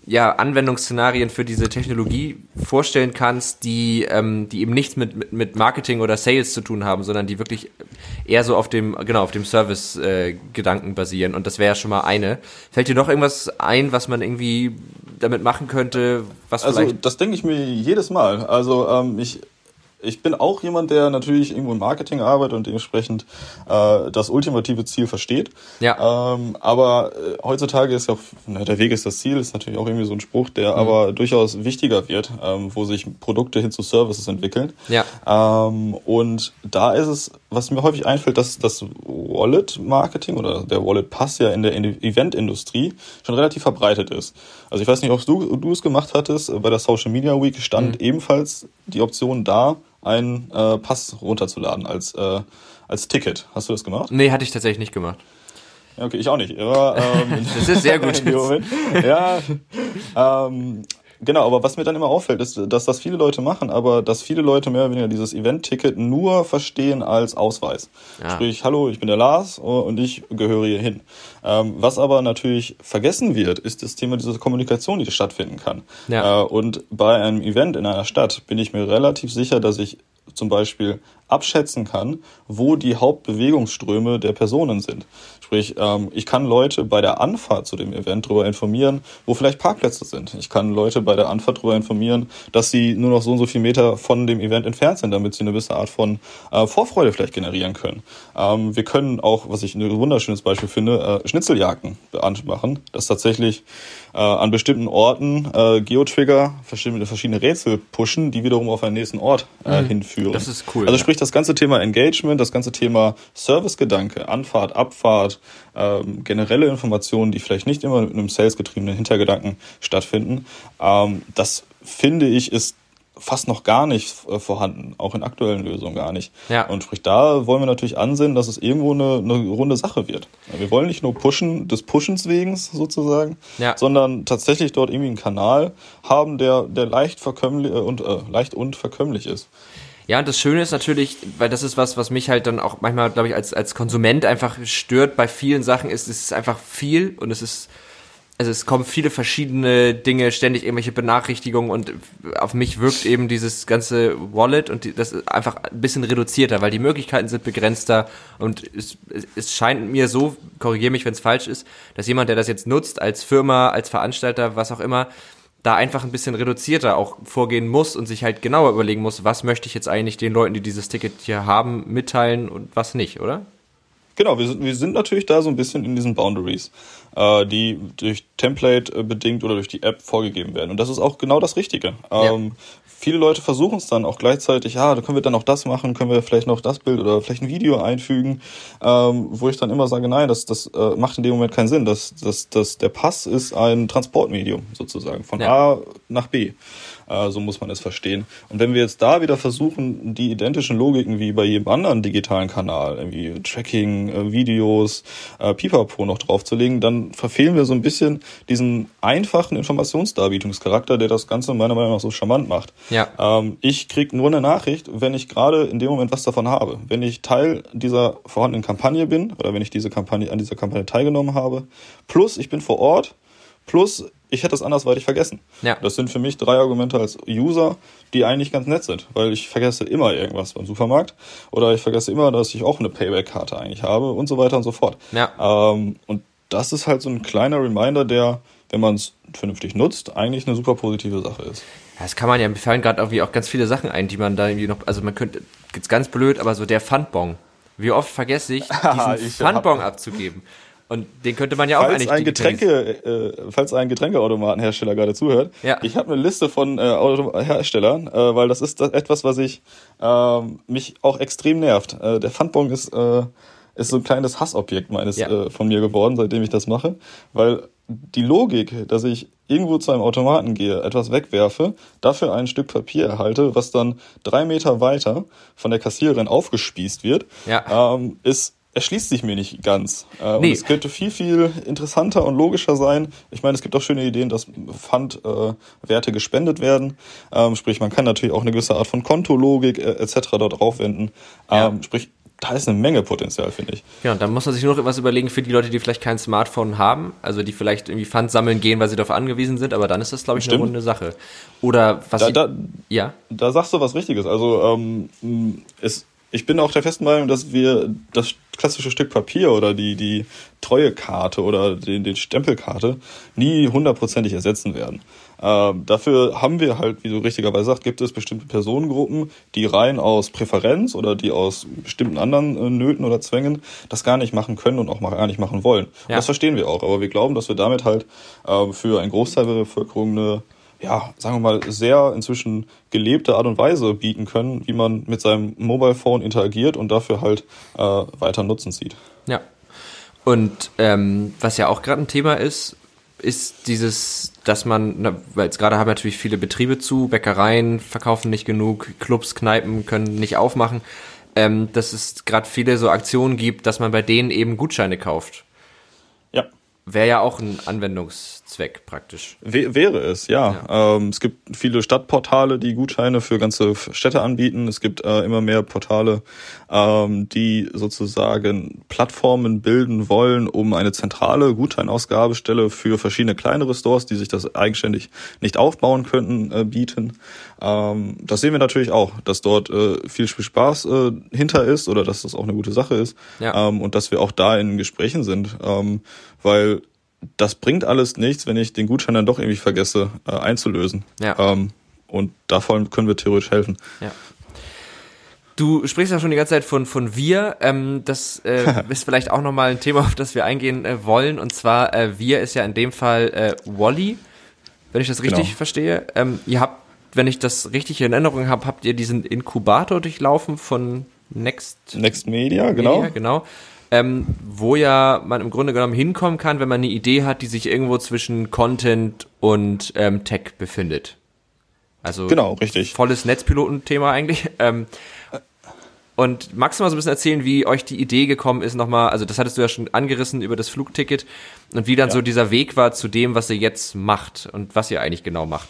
ja, Anwendungsszenarien für diese Technologie vorstellen kannst, die, ähm, die eben nichts mit, mit, mit Marketing oder Sales zu tun haben, sondern die wirklich eher so auf dem, genau, auf dem Service-Gedanken basieren. Und das wäre ja schon mal eine. Fällt dir noch irgendwas ein, was man irgendwie damit machen könnte, was Also das denke ich mir jedes Mal. Also ähm, ich, ich bin auch jemand, der natürlich irgendwo im Marketing arbeitet und dementsprechend äh, das ultimative Ziel versteht. Ja. Ähm, aber äh, heutzutage ist ja auch, na, der Weg ist das Ziel, ist natürlich auch irgendwie so ein Spruch, der Mhm. aber durchaus wichtiger wird, ähm, wo sich Produkte hin zu Services entwickeln. Ja. Ähm, und da ist es, was mir häufig einfällt, dass das Wallet-Marketing oder der Wallet-Pass ja in der In- Event-Industrie schon relativ verbreitet ist. Also ich weiß nicht, ob du, du es gemacht hattest, bei der Social Media Week stand ebenfalls die Option da, einen äh, Pass runterzuladen als, äh, als Ticket. Hast du das gemacht? Nee, hatte ich tatsächlich nicht gemacht. Ja, okay, ich auch nicht. Aber, ähm, Das ist sehr gut. Ja, ähm, genau, aber was mir dann immer auffällt, ist, dass das viele Leute machen, aber dass viele Leute mehr oder weniger dieses Event-Ticket nur verstehen als Ausweis. Ja. Sprich, hallo, ich bin der Lars und ich gehöre hier hin. Ähm, was aber natürlich vergessen wird, ist das Thema dieser Kommunikation, die stattfinden kann. Ja. Äh, und bei einem Event in einer Stadt bin ich mir relativ sicher, dass ich zum Beispiel abschätzen kann, wo die Hauptbewegungsströme der Personen sind. Sprich, ähm, ich kann Leute bei der Anfahrt zu dem Event darüber informieren, wo vielleicht Parkplätze sind. Ich kann Leute bei der Anfahrt darüber informieren, dass sie nur noch so und so viel Meter von dem Event entfernt sind, damit sie eine gewisse Art von äh, Vorfreude vielleicht generieren können. Ähm, wir können auch, was ich ein wunderschönes Beispiel finde, äh, Schnitzeljagden machen, dass tatsächlich äh, an bestimmten Orten äh, Geotrigger verschiedene, verschiedene Rätsel pushen, die wiederum auf einen nächsten Ort äh, hinführen. Das ist cool, Also sprich, das ganze Thema Engagement, das ganze Thema Servicegedanke, Anfahrt, Abfahrt, ähm, generelle Informationen, die vielleicht nicht immer mit einem salesgetriebenen Hintergedanken stattfinden, ähm, das finde ich ist fast noch gar nicht äh, vorhanden, auch in aktuellen Lösungen gar nicht. Ja. Und sprich, da wollen wir natürlich ansehen, dass es irgendwo eine, eine runde Sache wird. Wir wollen nicht nur pushen des Pushens wegen sozusagen, Ja. sondern tatsächlich dort irgendwie einen Kanal haben, der, der leicht verkömmlich und äh, leicht und verkömmlich ist. Ja, und das Schöne ist natürlich, weil das ist was, was mich halt dann auch manchmal, glaube ich, als, als Konsument einfach stört bei vielen Sachen, ist, es ist einfach viel und es ist, also es kommen viele verschiedene Dinge, ständig irgendwelche Benachrichtigungen und auf mich wirkt eben dieses ganze Wallet und die, das ist einfach ein bisschen reduzierter, weil die Möglichkeiten sind begrenzter und es, es- scheint mir so, korrigiere mich, wenn es falsch ist, dass jemand, der das jetzt nutzt, als Firma, als Veranstalter, was auch immer, da einfach ein bisschen reduzierter auch vorgehen muss und sich halt genauer überlegen muss, was möchte ich jetzt eigentlich den Leuten, die dieses Ticket hier haben, mitteilen und was nicht, oder? Genau, wir sind, wir sind natürlich da so ein bisschen in diesen Boundaries, äh, die durch Template äh, bedingt oder durch die App vorgegeben werden. Und das ist auch genau das Richtige. Ähm, viele Leute versuchen es dann auch gleichzeitig, ja, da können wir dann noch das machen, können wir vielleicht noch das Bild oder vielleicht ein Video einfügen, ähm, wo ich dann immer sage, nein, das, das äh, macht in dem Moment keinen Sinn. Das, das, das, der Pass ist ein Transportmedium sozusagen von Ja. A nach B. Äh, so muss man es verstehen. Und wenn wir jetzt da wieder versuchen, die identischen Logiken wie bei jedem anderen digitalen Kanal, irgendwie Tracking, äh, Videos, äh, Pipapo noch draufzulegen, dann verfehlen wir so ein bisschen diesen einfachen Informationsdarbietungscharakter, der das Ganze meiner Meinung nach so charmant macht. Ja. Ähm, ich krieg nur eine Nachricht, wenn ich gerade in dem Moment was davon habe. Wenn ich Teil dieser vorhandenen Kampagne bin oder wenn ich diese Kampagne an dieser Kampagne teilgenommen habe, plus ich bin vor Ort, plus ich hätte es andersweitig vergessen. Ja. Das sind für mich drei Argumente als User, die eigentlich ganz nett sind, weil ich vergesse immer irgendwas beim Supermarkt oder ich vergesse immer, dass ich auch eine Payback-Karte eigentlich habe und so weiter und so fort. Ja. Ähm, und das ist halt so ein kleiner Reminder, der, wenn man es vernünftig nutzt, eigentlich eine super positive Sache ist. Ja, Das kann man ja, mir fallen gerade irgendwie auch ganz viele Sachen ein, die man da irgendwie noch, also man könnte, jetzt ganz blöd, aber so der Pfandbon. Wie oft vergesse ich, diesen Ich Pfandbon abzugeben? Und den könnte man ja auch Falls eigentlich ein. Getränke, äh, falls ein Getränkeautomatenhersteller gerade zuhört, Ja. ich habe eine Liste von äh, Auto Herstellern, äh, weil das ist das etwas, was ich ähm, mich auch extrem nervt. Äh, der Pfandbon ist äh, ist so ein kleines Hassobjekt meines Ja. äh, von mir geworden, seitdem ich das mache, weil die Logik, dass ich irgendwo zu einem Automaten gehe, etwas wegwerfe, dafür ein Stück Papier erhalte, was dann drei Meter weiter von der Kassiererin aufgespießt wird, ja. ähm, ist erschließt sich mir nicht ganz. Äh, nee. Und es könnte viel, viel interessanter und logischer sein. Ich meine, es gibt auch schöne Ideen, dass Pfandwerte äh, gespendet werden. Ähm, sprich, man kann natürlich auch eine gewisse Art von Kontologik äh, etc. dort aufwenden. Ähm, ja. Sprich, da ist eine Menge Potenzial, finde ich. Ja, und dann muss man sich nur noch etwas überlegen für die Leute, die vielleicht kein Smartphone haben, also die vielleicht irgendwie Pfand sammeln gehen, weil sie darauf angewiesen sind, aber dann ist das, glaube ich, Stimmt. eine runde Sache. Oder was. Da, da, ja? da sagst du was Richtiges. Also, ähm, es, ich bin auch der festen Meinung, dass wir das klassische Stück Papier oder die, die Treuekarte oder den, den Stempelkarte nie hundertprozentig ersetzen werden. Ähm, dafür haben wir halt, wie du richtigerweise sagst, gibt es bestimmte Personengruppen, die rein aus Präferenz oder die aus bestimmten anderen äh, Nöten oder Zwängen das gar nicht machen können und auch mal gar nicht machen wollen. Ja. Das verstehen wir auch, aber wir glauben, dass wir damit halt äh, für einen Großteil der Bevölkerung eine ja, sagen wir mal, sehr inzwischen gelebte Art und Weise bieten können, wie man mit seinem Mobile Phone interagiert und dafür halt äh, weiter Nutzen zieht. Ja. Und ähm, was ja auch gerade ein Thema ist, ist dieses, dass man, weil jetzt gerade haben natürlich viele Betriebe zu, Bäckereien verkaufen nicht genug, Clubs, Kneipen können nicht aufmachen, ähm, dass es gerade viele so Aktionen gibt, dass man bei denen eben Gutscheine kauft. Ja. Wäre ja auch ein Anwendungszweck praktisch. W wäre es, ja. ja. Ähm, es gibt viele Stadtportale, die Gutscheine für ganze Städte anbieten. Es gibt äh, immer mehr Portale, ähm, die sozusagen Plattformen bilden wollen, um eine zentrale Gutscheinausgabestelle für verschiedene kleinere Stores, die sich das eigenständig nicht aufbauen könnten, äh, bieten. Ähm, das sehen wir natürlich auch, dass dort äh, viel Spaß äh, hinter ist oder dass das auch eine gute Sache ist. Ja. Ähm, und dass wir auch da in Gesprächen sind. Ähm, weil das bringt alles nichts, wenn ich den Gutschein dann doch irgendwie vergesse äh, einzulösen. Ja. Ähm, und davon können wir theoretisch helfen. Ja. Du sprichst ja schon die ganze Zeit von, von wir. Ähm, das äh, ist vielleicht auch nochmal ein Thema, auf das wir eingehen äh, wollen. Und zwar, äh, wir ist ja in dem Fall äh, Wally, wenn ich das richtig genau. verstehe. Ähm, ihr habt, wenn ich das richtig in Erinnerung habe, habt ihr diesen Inkubator durchlaufen von Next, Next Media, genau. Media, genau ähm, wo ja man im Grunde genommen hinkommen kann, wenn man eine Idee hat, die sich irgendwo zwischen Content und ähm, Tech befindet. Also genau, richtig. volles Netzpilotenthema eigentlich. Ähm, und magst du mal so ein bisschen erzählen, wie euch die Idee gekommen ist, nochmal, also das hattest du ja schon angerissen über das Flugticket und wie dann ja. so dieser Weg war zu dem, was ihr jetzt macht und was ihr eigentlich genau macht.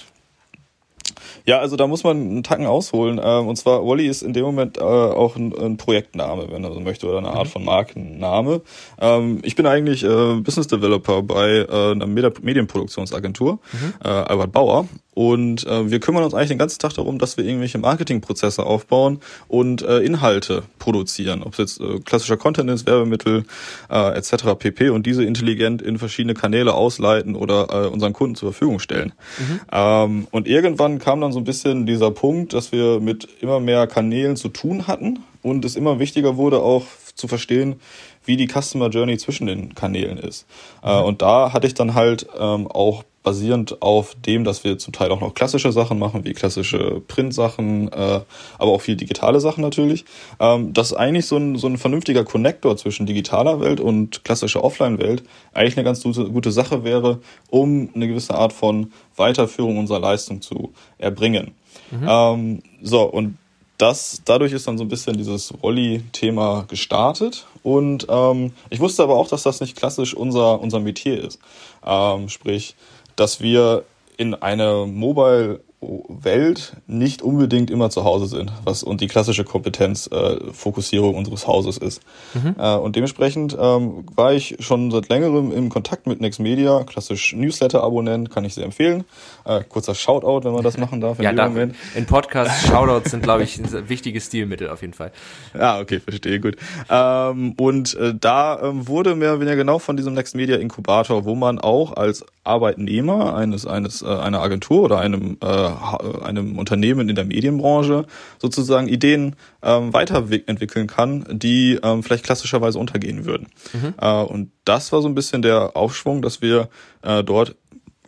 Ja, also da muss man einen Tacken ausholen. Ähm, und zwar, Wally ist in dem Moment äh, auch ein, Projektname, wenn er so möchte, oder eine Art mhm. von Markenname. Ähm, ich bin eigentlich äh, Business Developer bei äh, einer Medienproduktionsagentur, mhm. Albert Bauer. Und äh, wir kümmern uns eigentlich den ganzen Tag darum, dass wir irgendwelche Marketingprozesse aufbauen und äh, Inhalte produzieren. Ob es jetzt äh, klassischer Content ist, Werbemittel äh, etc. pp. Und diese intelligent in verschiedene Kanäle ausleiten oder äh, unseren Kunden zur Verfügung stellen. Mhm. Ähm, und irgendwann kam dann so ein bisschen dieser Punkt, dass wir mit immer mehr Kanälen zu tun hatten und es immer wichtiger wurde auch zu verstehen, wie die Customer Journey zwischen den Kanälen ist. Mhm. Äh, und da hatte ich dann halt ähm, auch basierend auf dem, dass wir zum Teil auch noch klassische Sachen machen, wie klassische Print-Sachen, äh, aber auch viel digitale Sachen natürlich, ähm, dass eigentlich so ein, so ein vernünftiger Connector zwischen digitaler Welt und klassischer Offline-Welt eigentlich eine ganz gute, gute Sache wäre, um eine gewisse Art von Weiterführung unserer Leistung zu erbringen. Mhm. Ähm, so, und das, dadurch ist dann so ein bisschen dieses Rolli-Thema gestartet. Und ähm, ich wusste aber auch, dass das nicht klassisch unser, unser Metier ist. Ähm, sprich, dass wir in einer Mobile Welt nicht unbedingt immer zu Hause sind, was und die klassische Kompetenzfokussierung äh, unseres Hauses ist. Mhm. Äh, und dementsprechend ähm, war ich schon seit längerem im Kontakt mit Next Media, klassisch Newsletter-Abonnent, kann ich sehr empfehlen. Äh, kurzer Shoutout, wenn man das machen darf. In ja, darf, Moment. in Podcasts Shoutouts sind, glaube ich, ein wichtiges Stilmittel auf jeden Fall. Ja, okay, verstehe, gut. Ähm, und äh, da ähm, wurde mehr oder weniger genau von diesem Next Media Inkubator, wo man auch als Arbeitnehmer eines, eines, äh, einer Agentur oder einem äh, einem Unternehmen in der Medienbranche sozusagen Ideen ähm, weiterentwickeln kann, die ähm, vielleicht klassischerweise untergehen würden. Mhm. Äh, und das war so ein bisschen der Aufschwung, dass wir äh, dort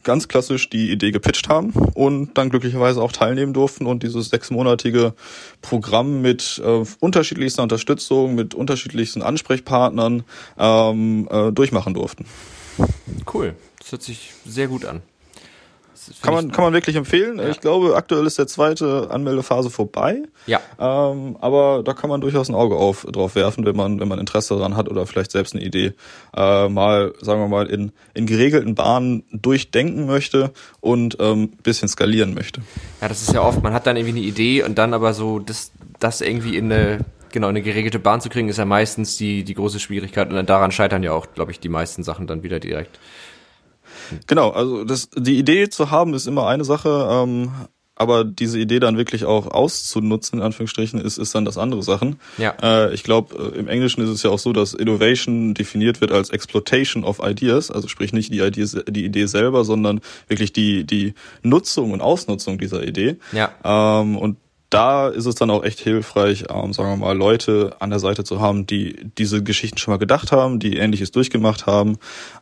ganz klassisch die Idee gepitcht haben und dann glücklicherweise auch teilnehmen durften und dieses sechsmonatige Programm mit äh, unterschiedlichster Unterstützung, mit unterschiedlichsten Ansprechpartnern ähm, äh, durchmachen durften. Cool, das hört sich sehr gut an. kann man, kann man wirklich empfehlen. Ja. Ich glaube, aktuell ist der zweite Anmeldephase vorbei. Ja. Ähm, aber da kann man durchaus ein Auge auf, drauf werfen, wenn man, wenn man Interesse daran hat oder vielleicht selbst eine Idee äh, mal, sagen wir mal, in, in geregelten Bahnen durchdenken möchte und ähm, bisschen skalieren möchte. Ja, das ist ja oft, man hat dann irgendwie eine Idee und dann aber so das, das irgendwie in eine genau, eine geregelte Bahn zu kriegen, ist ja meistens die, die große Schwierigkeit. Und daran scheitern ja auch, glaube ich, die meisten Sachen dann wieder direkt. Genau, also das, die Idee zu haben ist immer eine Sache, ähm, aber diese Idee dann wirklich auch auszunutzen, in Anführungsstrichen, ist, ist dann das andere Sachen. Ja. Äh, ich glaube, äh, im Englischen ist es ja auch so, dass Innovation definiert wird als Exploitation of Ideas, also sprich nicht die Idee, die Idee selber, sondern wirklich die, die Nutzung und Ausnutzung dieser Idee. Ja. Ähm, und da ist es dann auch echt hilfreich, ähm, sagen wir mal, Leute an der Seite zu haben, die diese Geschichten schon mal gedacht haben, die Ähnliches durchgemacht haben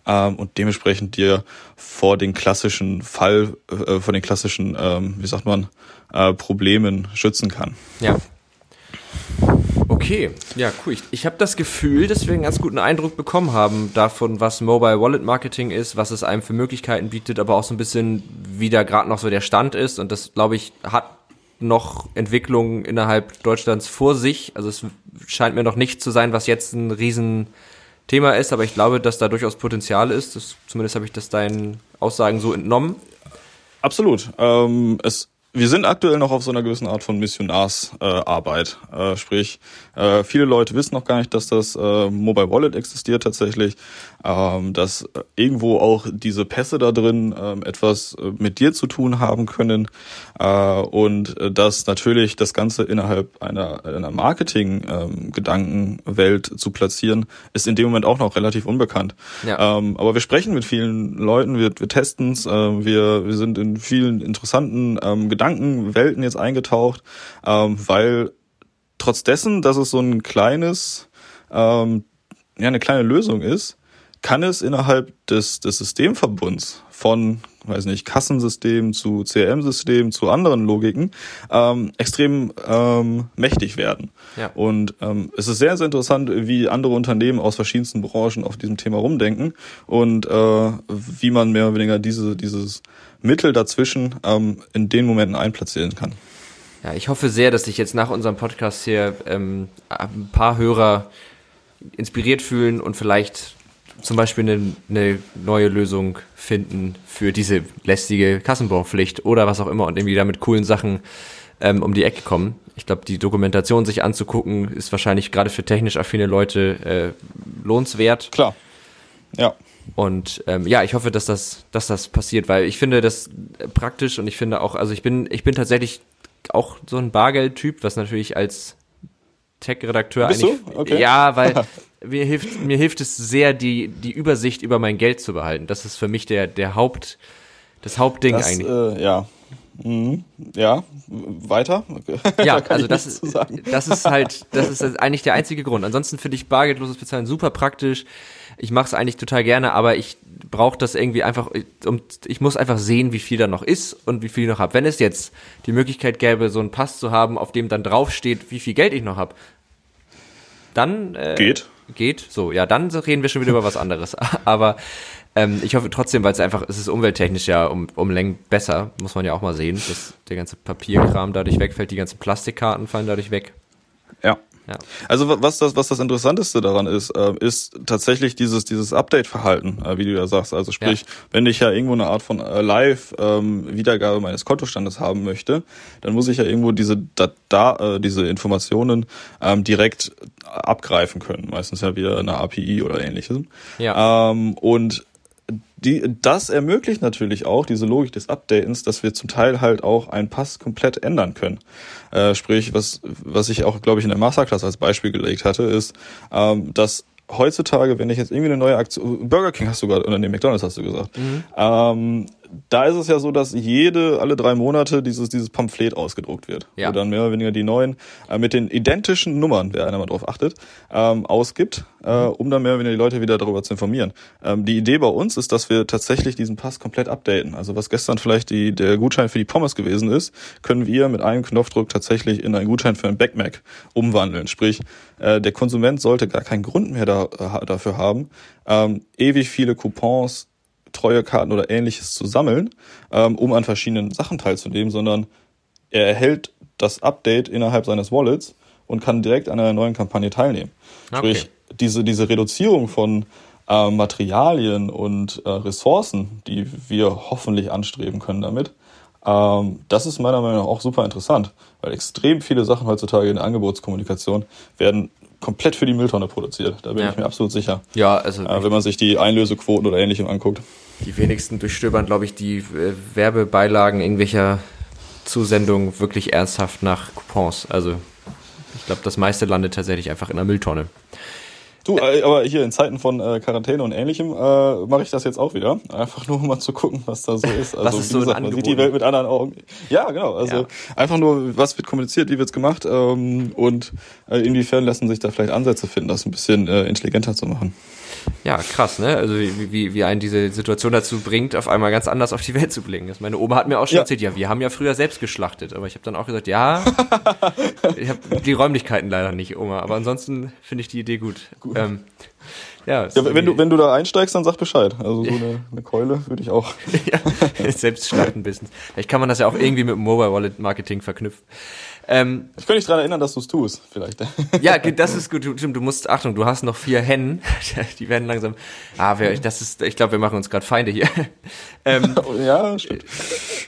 ähm, und dementsprechend dir vor den klassischen Fall, äh, vor den klassischen, ähm, wie sagt man, äh, Problemen schützen kann. Ja. Okay, ja, cool. Ich, ich habe das Gefühl, dass wir einen ganz guten Eindruck bekommen haben davon, was Mobile Wallet Marketing ist, was es einem für Möglichkeiten bietet, aber auch so ein bisschen, wie da gerade noch so der Stand ist. Und das, glaube ich, hat noch Entwicklungen innerhalb Deutschlands vor sich. Also es scheint mir noch nicht zu sein, was jetzt ein Riesenthema ist, aber ich glaube, dass da durchaus Potenzial ist. Das, zumindest habe ich das deinen Aussagen so entnommen. Absolut. Ähm, es wir sind aktuell noch auf so einer gewissen Art von Missionarsarbeit. Äh, äh, sprich, äh, viele Leute wissen noch gar nicht, dass das äh, Mobile Wallet existiert tatsächlich, ähm, dass irgendwo auch diese Pässe da drin ähm, etwas äh, mit dir zu tun haben können äh, und äh, dass natürlich das Ganze innerhalb einer, einer Marketing-Gedankenwelt ähm, zu platzieren, ist in dem Moment auch noch relativ unbekannt. Ja. Ähm, aber wir sprechen mit vielen Leuten, wir, wir testen es, äh, wir, wir sind in vielen interessanten ähm, Gedankenwelten jetzt eingetaucht, ähm, weil trotz dessen, dass es so ein kleines, ähm, ja, eine kleine Lösung ist, kann es innerhalb des, des Systemverbunds von, weiß nicht, Kassensystem zu CRM-System zu anderen Logiken ähm, extrem ähm, mächtig werden. Ja. Und ähm, es ist sehr, sehr interessant, wie andere Unternehmen aus verschiedensten Branchen auf diesem Thema rumdenken und äh, wie man mehr oder weniger diese, dieses Mittel dazwischen ähm, in den Momenten einplatzieren kann. Ja, ich hoffe sehr, dass sich jetzt nach unserem Podcast hier ähm, ein paar Hörer inspiriert fühlen und vielleicht zum Beispiel eine, eine neue Lösung finden für diese lästige Kassenbonpflicht oder was auch immer und irgendwie da mit coolen Sachen ähm, um die Ecke kommen. Ich glaube, die Dokumentation sich anzugucken, ist wahrscheinlich gerade für technisch affine Leute äh, lohnenswert. Klar. Ja. Und ähm, ja, ich hoffe, dass das, dass das passiert, weil ich finde das praktisch und ich finde auch, also ich bin, ich bin tatsächlich auch so ein Bargeldtyp, was natürlich als Tech-Redakteur eigentlich. Du? Okay. Ja, weil mir hilft, mir hilft es sehr, die, die Übersicht über mein Geld zu behalten. Das ist für mich der, der Haupt, das Hauptding das, eigentlich. Äh, ja. Mhm. Ja, weiter. Ja, da also das ist, das ist halt, das ist eigentlich der einzige Grund. Ansonsten finde ich bargeldloses Bezahlen super praktisch. Ich mache es eigentlich total gerne, aber ich brauche das irgendwie einfach, um, ich muss einfach sehen, wie viel da noch ist und wie viel ich noch habe. Wenn es jetzt die Möglichkeit gäbe, so einen Pass zu haben, auf dem dann draufsteht, wie viel Geld ich noch habe, dann äh, geht. Geht, so, ja, dann reden wir schon wieder über was anderes. Aber ähm, ich hoffe trotzdem, weil es einfach, es ist umwelttechnisch ja um, um Längen besser, muss man ja auch mal sehen, dass der ganze Papierkram dadurch wegfällt, die ganzen Plastikkarten fallen dadurch weg. Ja. Ja. Also was das, was das Interessanteste daran ist, äh, ist tatsächlich dieses, dieses Update-Verhalten, äh, wie du ja sagst. Also sprich, ja. wenn ich ja irgendwo eine Art von äh, Live-Wiedergabe ähm, meines Kontostandes haben möchte, dann muss ich ja irgendwo diese, da, da, äh, diese Informationen ähm, direkt abgreifen können. Meistens ja wieder eine API oder ähnliches. Ja. Ähm, und die, das ermöglicht natürlich auch diese Logik des Updatens, dass wir zum Teil halt auch einen Pass komplett ändern können. Äh, sprich, was, was ich auch, glaube ich, in der Masterclass als Beispiel gelegt hatte, ist, ähm, dass heutzutage, wenn ich jetzt irgendwie eine neue Aktion, Burger King hast du gerade, oder nee, McDonalds hast du gesagt, mhm. ähm, da ist es ja so, dass jede, alle drei Monate dieses, dieses Pamphlet ausgedruckt wird. Ja. Wo dann mehr oder weniger die neuen äh, mit den identischen Nummern, wer einer mal drauf achtet, ähm, ausgibt, äh, um dann mehr oder weniger die Leute wieder darüber zu informieren. Ähm, die Idee bei uns ist, dass wir tatsächlich diesen Pass komplett updaten. Also was gestern vielleicht die, der Gutschein für die Pommes gewesen ist, können wir mit einem Knopfdruck tatsächlich in einen Gutschein für ein Back Mac umwandeln. Sprich, äh, der Konsument sollte gar keinen Grund mehr da, äh, dafür haben, ähm, ewig viele Coupons Treuekarten oder ähnliches zu sammeln, ähm, um an verschiedenen Sachen teilzunehmen, sondern er erhält das Update innerhalb seines Wallets und kann direkt an einer neuen Kampagne teilnehmen. Okay. Sprich, diese, diese Reduzierung von äh, Materialien und äh, Ressourcen, die wir hoffentlich anstreben können damit, ähm, das ist meiner Meinung nach auch super interessant, weil extrem viele Sachen heutzutage in der Angebotskommunikation werden komplett für die Mülltonne produziert. Da bin ja. ich mir absolut sicher. Ja, also äh, wenn man sich die Einlösequoten oder ähnlichem anguckt. Die wenigsten durchstöbern, glaube ich, die äh, Werbebeilagen irgendwelcher Zusendungen wirklich ernsthaft nach Coupons. Also ich glaube, das meiste landet tatsächlich einfach in der Mülltonne. Du, äh, aber hier in Zeiten von äh, Quarantäne und ähnlichem äh, mache ich das jetzt auch wieder. Einfach nur, um mal zu gucken, was da so ist. Also, was ist so gesagt, man sieht die Welt mit anderen Augen. Ja, genau. Also ja. einfach nur, was wird kommuniziert, wie wird's gemacht ähm, und äh, inwiefern lassen sich da vielleicht Ansätze finden, das ein bisschen äh, intelligenter zu machen. Ja, krass, ne? Also wie, wie, wie einen diese Situation dazu bringt, auf einmal ganz anders auf die Welt zu blicken. Das meine Oma hat mir auch schon ja. erzählt, ja, wir haben ja früher selbst geschlachtet, aber ich habe dann auch gesagt, ja, ich habe die Räumlichkeiten leider nicht, Oma, aber ansonsten finde ich die Idee gut. gut. Ähm, ja, ja wenn du wenn du da einsteigst, dann sag Bescheid. Also so eine, eine Keule würde ich auch. ja, selbst schlachten Business. Vielleicht kann man das ja auch irgendwie mit Mobile Wallet Marketing verknüpfen. Ähm, ich kann mich daran erinnern, dass du es tust, vielleicht. ja, das ist gut. Du, du musst, Achtung, du hast noch vier Hennen. Die werden langsam. Ah, wir, das ist, ich glaube, wir machen uns gerade Feinde hier. ähm, ja, stimmt.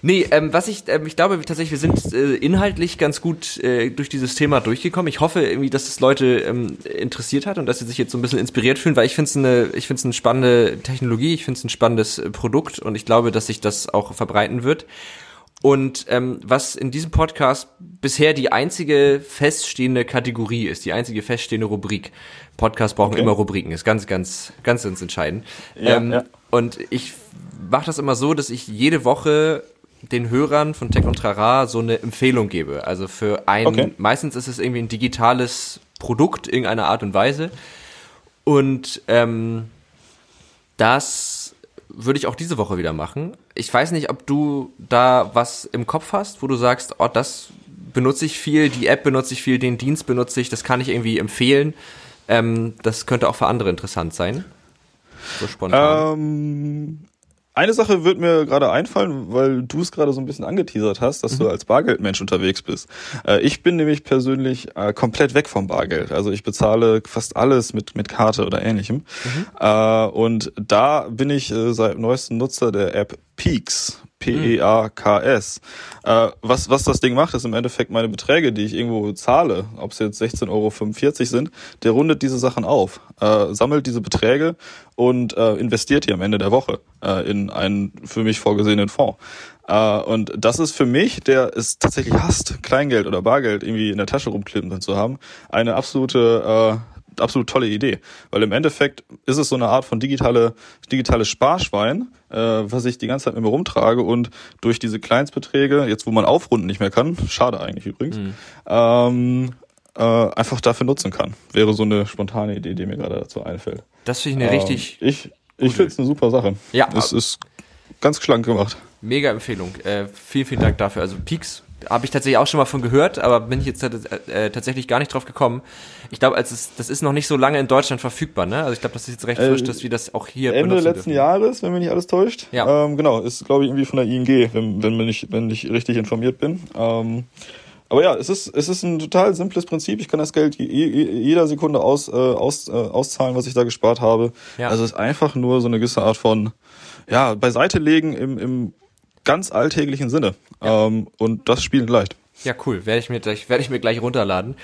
Nee, ähm, was ich, ähm, ich glaube tatsächlich, wir sind äh, inhaltlich ganz gut äh, durch dieses Thema durchgekommen. Ich hoffe irgendwie, dass es Leute ähm, interessiert hat und dass sie sich jetzt so ein bisschen inspiriert fühlen, weil ich finde es eine, ich finde es eine spannende Technologie, ich finde es ein spannendes äh, Produkt und ich glaube, dass sich das auch verbreiten wird. Und ähm, was in diesem Podcast bisher die einzige feststehende Kategorie ist, die einzige feststehende Rubrik. Podcast brauchen okay. immer Rubriken, ist ganz, ganz, ganz, ganz entscheidend. Ja, ähm, ja. Und ich mache das immer so, dass ich jede Woche den Hörern von Tech und Trara so eine Empfehlung gebe. Also für ein, okay. meistens ist es irgendwie ein digitales Produkt, irgendeiner Art und Weise. Und ähm, das würde ich auch diese Woche wieder machen. Ich weiß nicht, ob du da was im Kopf hast, wo du sagst, oh, das benutze ich viel, die App benutze ich viel, den Dienst benutze ich, das kann ich irgendwie empfehlen. Ähm, das könnte auch für andere interessant sein. So spontan. Ähm, eine Sache wird mir gerade einfallen, weil du es gerade so ein bisschen angeteasert hast, dass mhm. du als Bargeldmensch unterwegs bist. Äh, ich bin nämlich persönlich äh, komplett weg vom Bargeld. Also ich bezahle fast alles mit, mit Karte oder ähnlichem. Mhm. Äh, und da bin ich seit neuestem Nutzer der App Peaks. P-E-A-K-S. Äh, was, was das Ding macht, ist im Endeffekt meine Beträge, die ich irgendwo zahle, ob es jetzt 16,45 Euro sind, der rundet diese Sachen auf, äh, sammelt diese Beträge und äh, investiert die am Ende der Woche äh, in einen für mich vorgesehenen Fonds. Uh, und das ist für mich, der es tatsächlich hasst, Kleingeld oder Bargeld irgendwie in der Tasche rumklippen zu haben, eine absolute uh, absolut tolle Idee, weil im Endeffekt ist es so eine Art von digitale digitales Sparschwein, äh, was ich die ganze Zeit mit mir rumtrage und durch diese Kleinstbeträge, jetzt wo man aufrunden nicht mehr kann, schade eigentlich übrigens, mhm. ähm, äh, einfach dafür nutzen kann. Wäre so eine spontane Idee, die mir gerade dazu einfällt. Das finde ich eine ähm, richtig. Ich ich finde es eine super Sache. Ja, es ist ganz schlank gemacht. Mega Empfehlung. Äh, vielen vielen Dank dafür. Also Peaks habe ich tatsächlich auch schon mal von gehört, aber bin ich jetzt äh, tatsächlich gar nicht drauf gekommen. Ich glaube, das ist noch nicht so lange in Deutschland verfügbar, ne? Also ich glaube, das ist jetzt recht frisch, äh, dass wir das auch hier Ende letzten dürfen. Jahres, wenn mich nicht alles täuscht. Ja. Ähm, genau, ist glaube ich irgendwie von der ING, wenn, wenn, ich, wenn ich richtig informiert bin. Ähm, aber ja, es ist, es ist ein total simples Prinzip. Ich kann das Geld jeder Sekunde aus, äh, aus, äh, auszahlen, was ich da gespart habe. Ja. Also es ist einfach nur so eine gewisse Art von ja, beiseite legen im, im ganz alltäglichen Sinne. Ja. Ähm, und das spielt leicht. Ja, cool. Werde ich mir gleich, werde ich mir gleich runterladen.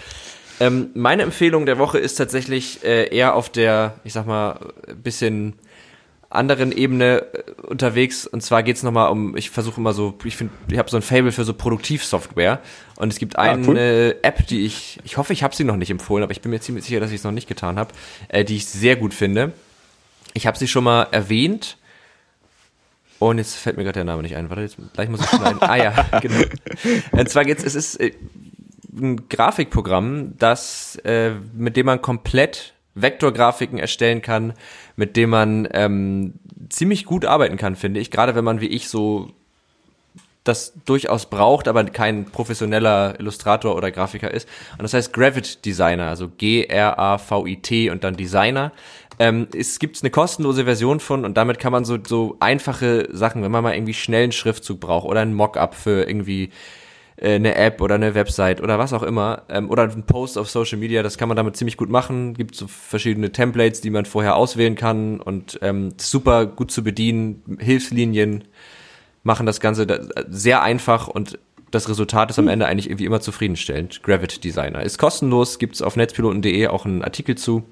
Ähm, meine Empfehlung der Woche ist tatsächlich äh, eher auf der, ich sag mal, bisschen anderen Ebene äh, unterwegs. Und zwar geht's nochmal um, ich versuche immer so, ich finde, ich habe so ein Fable für so Produktivsoftware. Und es gibt eine ah, cool. App, die ich, ich hoffe, ich habe sie noch nicht empfohlen, aber ich bin mir ziemlich sicher, dass ich es noch nicht getan habe, äh, die ich sehr gut finde. Ich habe sie schon mal erwähnt und jetzt fällt mir gerade der Name nicht ein. Warte, jetzt, gleich muss ich schneiden. ah ja, genau. Und zwar geht's, es ist äh, ein Grafikprogramm, das, äh, mit dem man komplett Vektorgrafiken erstellen kann, mit dem man ähm, ziemlich gut arbeiten kann, finde ich. Gerade wenn man wie ich so das durchaus braucht, aber kein professioneller Illustrator oder Grafiker ist. Und das heißt Gravit Designer, also G-R-A-V-I-T und dann Designer. Ähm, es gibt eine kostenlose Version von und damit kann man so, so einfache Sachen, wenn man mal irgendwie schnell einen Schriftzug braucht oder ein Mockup für irgendwie äh, eine App oder eine Website oder was auch immer ähm, oder ein Post auf Social Media, das kann man damit ziemlich gut machen. Gibt so verschiedene Templates, die man vorher auswählen kann und ähm, super gut zu bedienen. Hilfslinien machen das Ganze sehr einfach und das Resultat ist am Ende eigentlich irgendwie immer zufriedenstellend. Gravit Designer ist kostenlos, gibt's auf netzpiloten.de auch einen Artikel zu.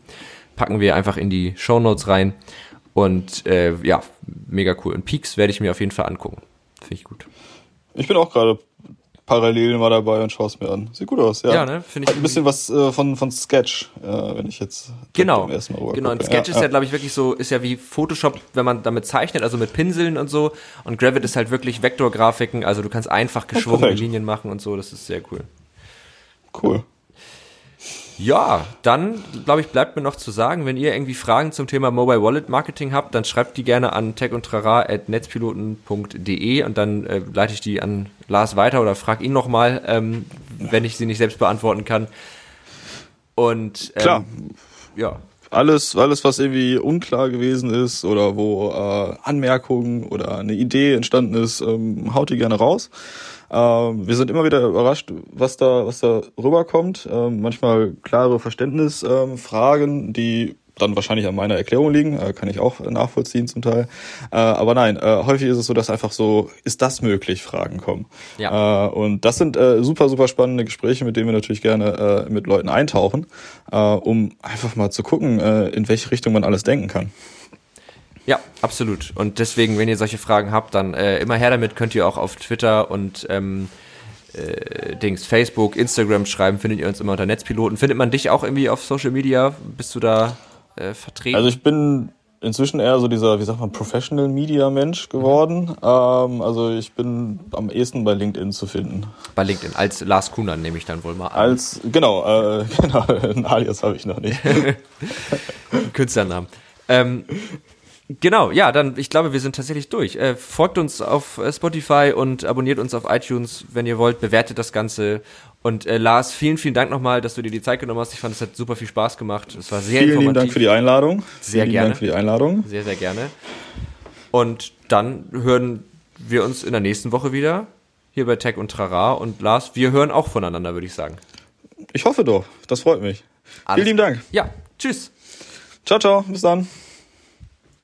Packen wir einfach in die Show Notes rein. Und äh, ja, mega cool. Und Peaks werde ich mir auf jeden Fall angucken. Finde ich gut. Ich bin auch gerade parallel mal dabei und schaue es mir an. Sieht gut aus, ja. Ja, ne? Finde ich. Hat ein bisschen was äh, von, von Sketch, äh, wenn ich jetzt genau. ersten Mal Genau, und Sketch ja, ist ja, ja glaube ich, wirklich so, ist ja wie Photoshop, wenn man damit zeichnet, also mit Pinseln und so. Und Gravit ist halt wirklich Vektorgrafiken, also du kannst einfach geschwungene oh, Linien machen und so, das ist sehr cool. Cool. Ja, dann glaube ich, bleibt mir noch zu sagen, wenn ihr irgendwie Fragen zum Thema Mobile Wallet Marketing habt, dann schreibt die gerne an techundtrara.netzpiloten.de und dann äh, leite ich die an Lars weiter oder frage ihn nochmal, ähm, wenn ich sie nicht selbst beantworten kann. Und ähm, klar, ja. Alles, alles, was irgendwie unklar gewesen ist oder wo äh, Anmerkungen oder eine Idee entstanden ist, ähm, haut die gerne raus. Ähm, wir sind immer wieder überrascht, was da, was da rüberkommt. Ähm, manchmal klare Verständnisfragen, die dann wahrscheinlich an meiner Erklärung liegen, äh, kann ich auch nachvollziehen zum Teil. Äh, aber nein, äh, häufig ist es so, dass einfach so, ist das möglich, Fragen kommen. Ja. Äh, und das sind äh, super, super spannende Gespräche, mit denen wir natürlich gerne äh, mit Leuten eintauchen, um einfach mal zu gucken, in welche Richtung man alles denken kann. Ja, absolut. Und deswegen, wenn ihr solche Fragen habt, dann immer her damit, könnt ihr auch auf Twitter und ähm, äh, Dings, Facebook, Instagram schreiben, findet ihr uns immer unter Netzpiloten. Findet man dich auch irgendwie auf Social Media? Bist du da äh, vertreten? Also ich bin inzwischen eher so dieser, wie sagt man, Professional Media Mensch geworden. Mhm. Ähm, also ich bin am ehesten bei LinkedIn zu finden. Bei LinkedIn, als Lars Kuhner nehme ich dann wohl mal an. Als, genau, äh, genau, ein Alias habe ich noch nicht. Künstlernamen. Ähm, Genau, ja, dann, ich glaube, wir sind tatsächlich durch. Äh, folgt uns auf äh, Spotify und abonniert uns auf iTunes, wenn ihr wollt, bewertet das Ganze. Und äh, Lars, vielen, vielen Dank nochmal, dass du dir die Zeit genommen hast. Ich fand, es hat super viel Spaß gemacht. Es war sehr vielen informativ. Vielen Dank für die Einladung. Sehr vielen gerne. Dank für die Einladung. Sehr, sehr gerne. Und dann hören wir uns in der nächsten Woche wieder hier bei Tech und Trara. Und Lars, wir hören auch voneinander, würde ich sagen. Ich hoffe doch. Das freut mich. Alles. Vielen lieben Dank. Ja, tschüss. Ciao, ciao. Bis dann.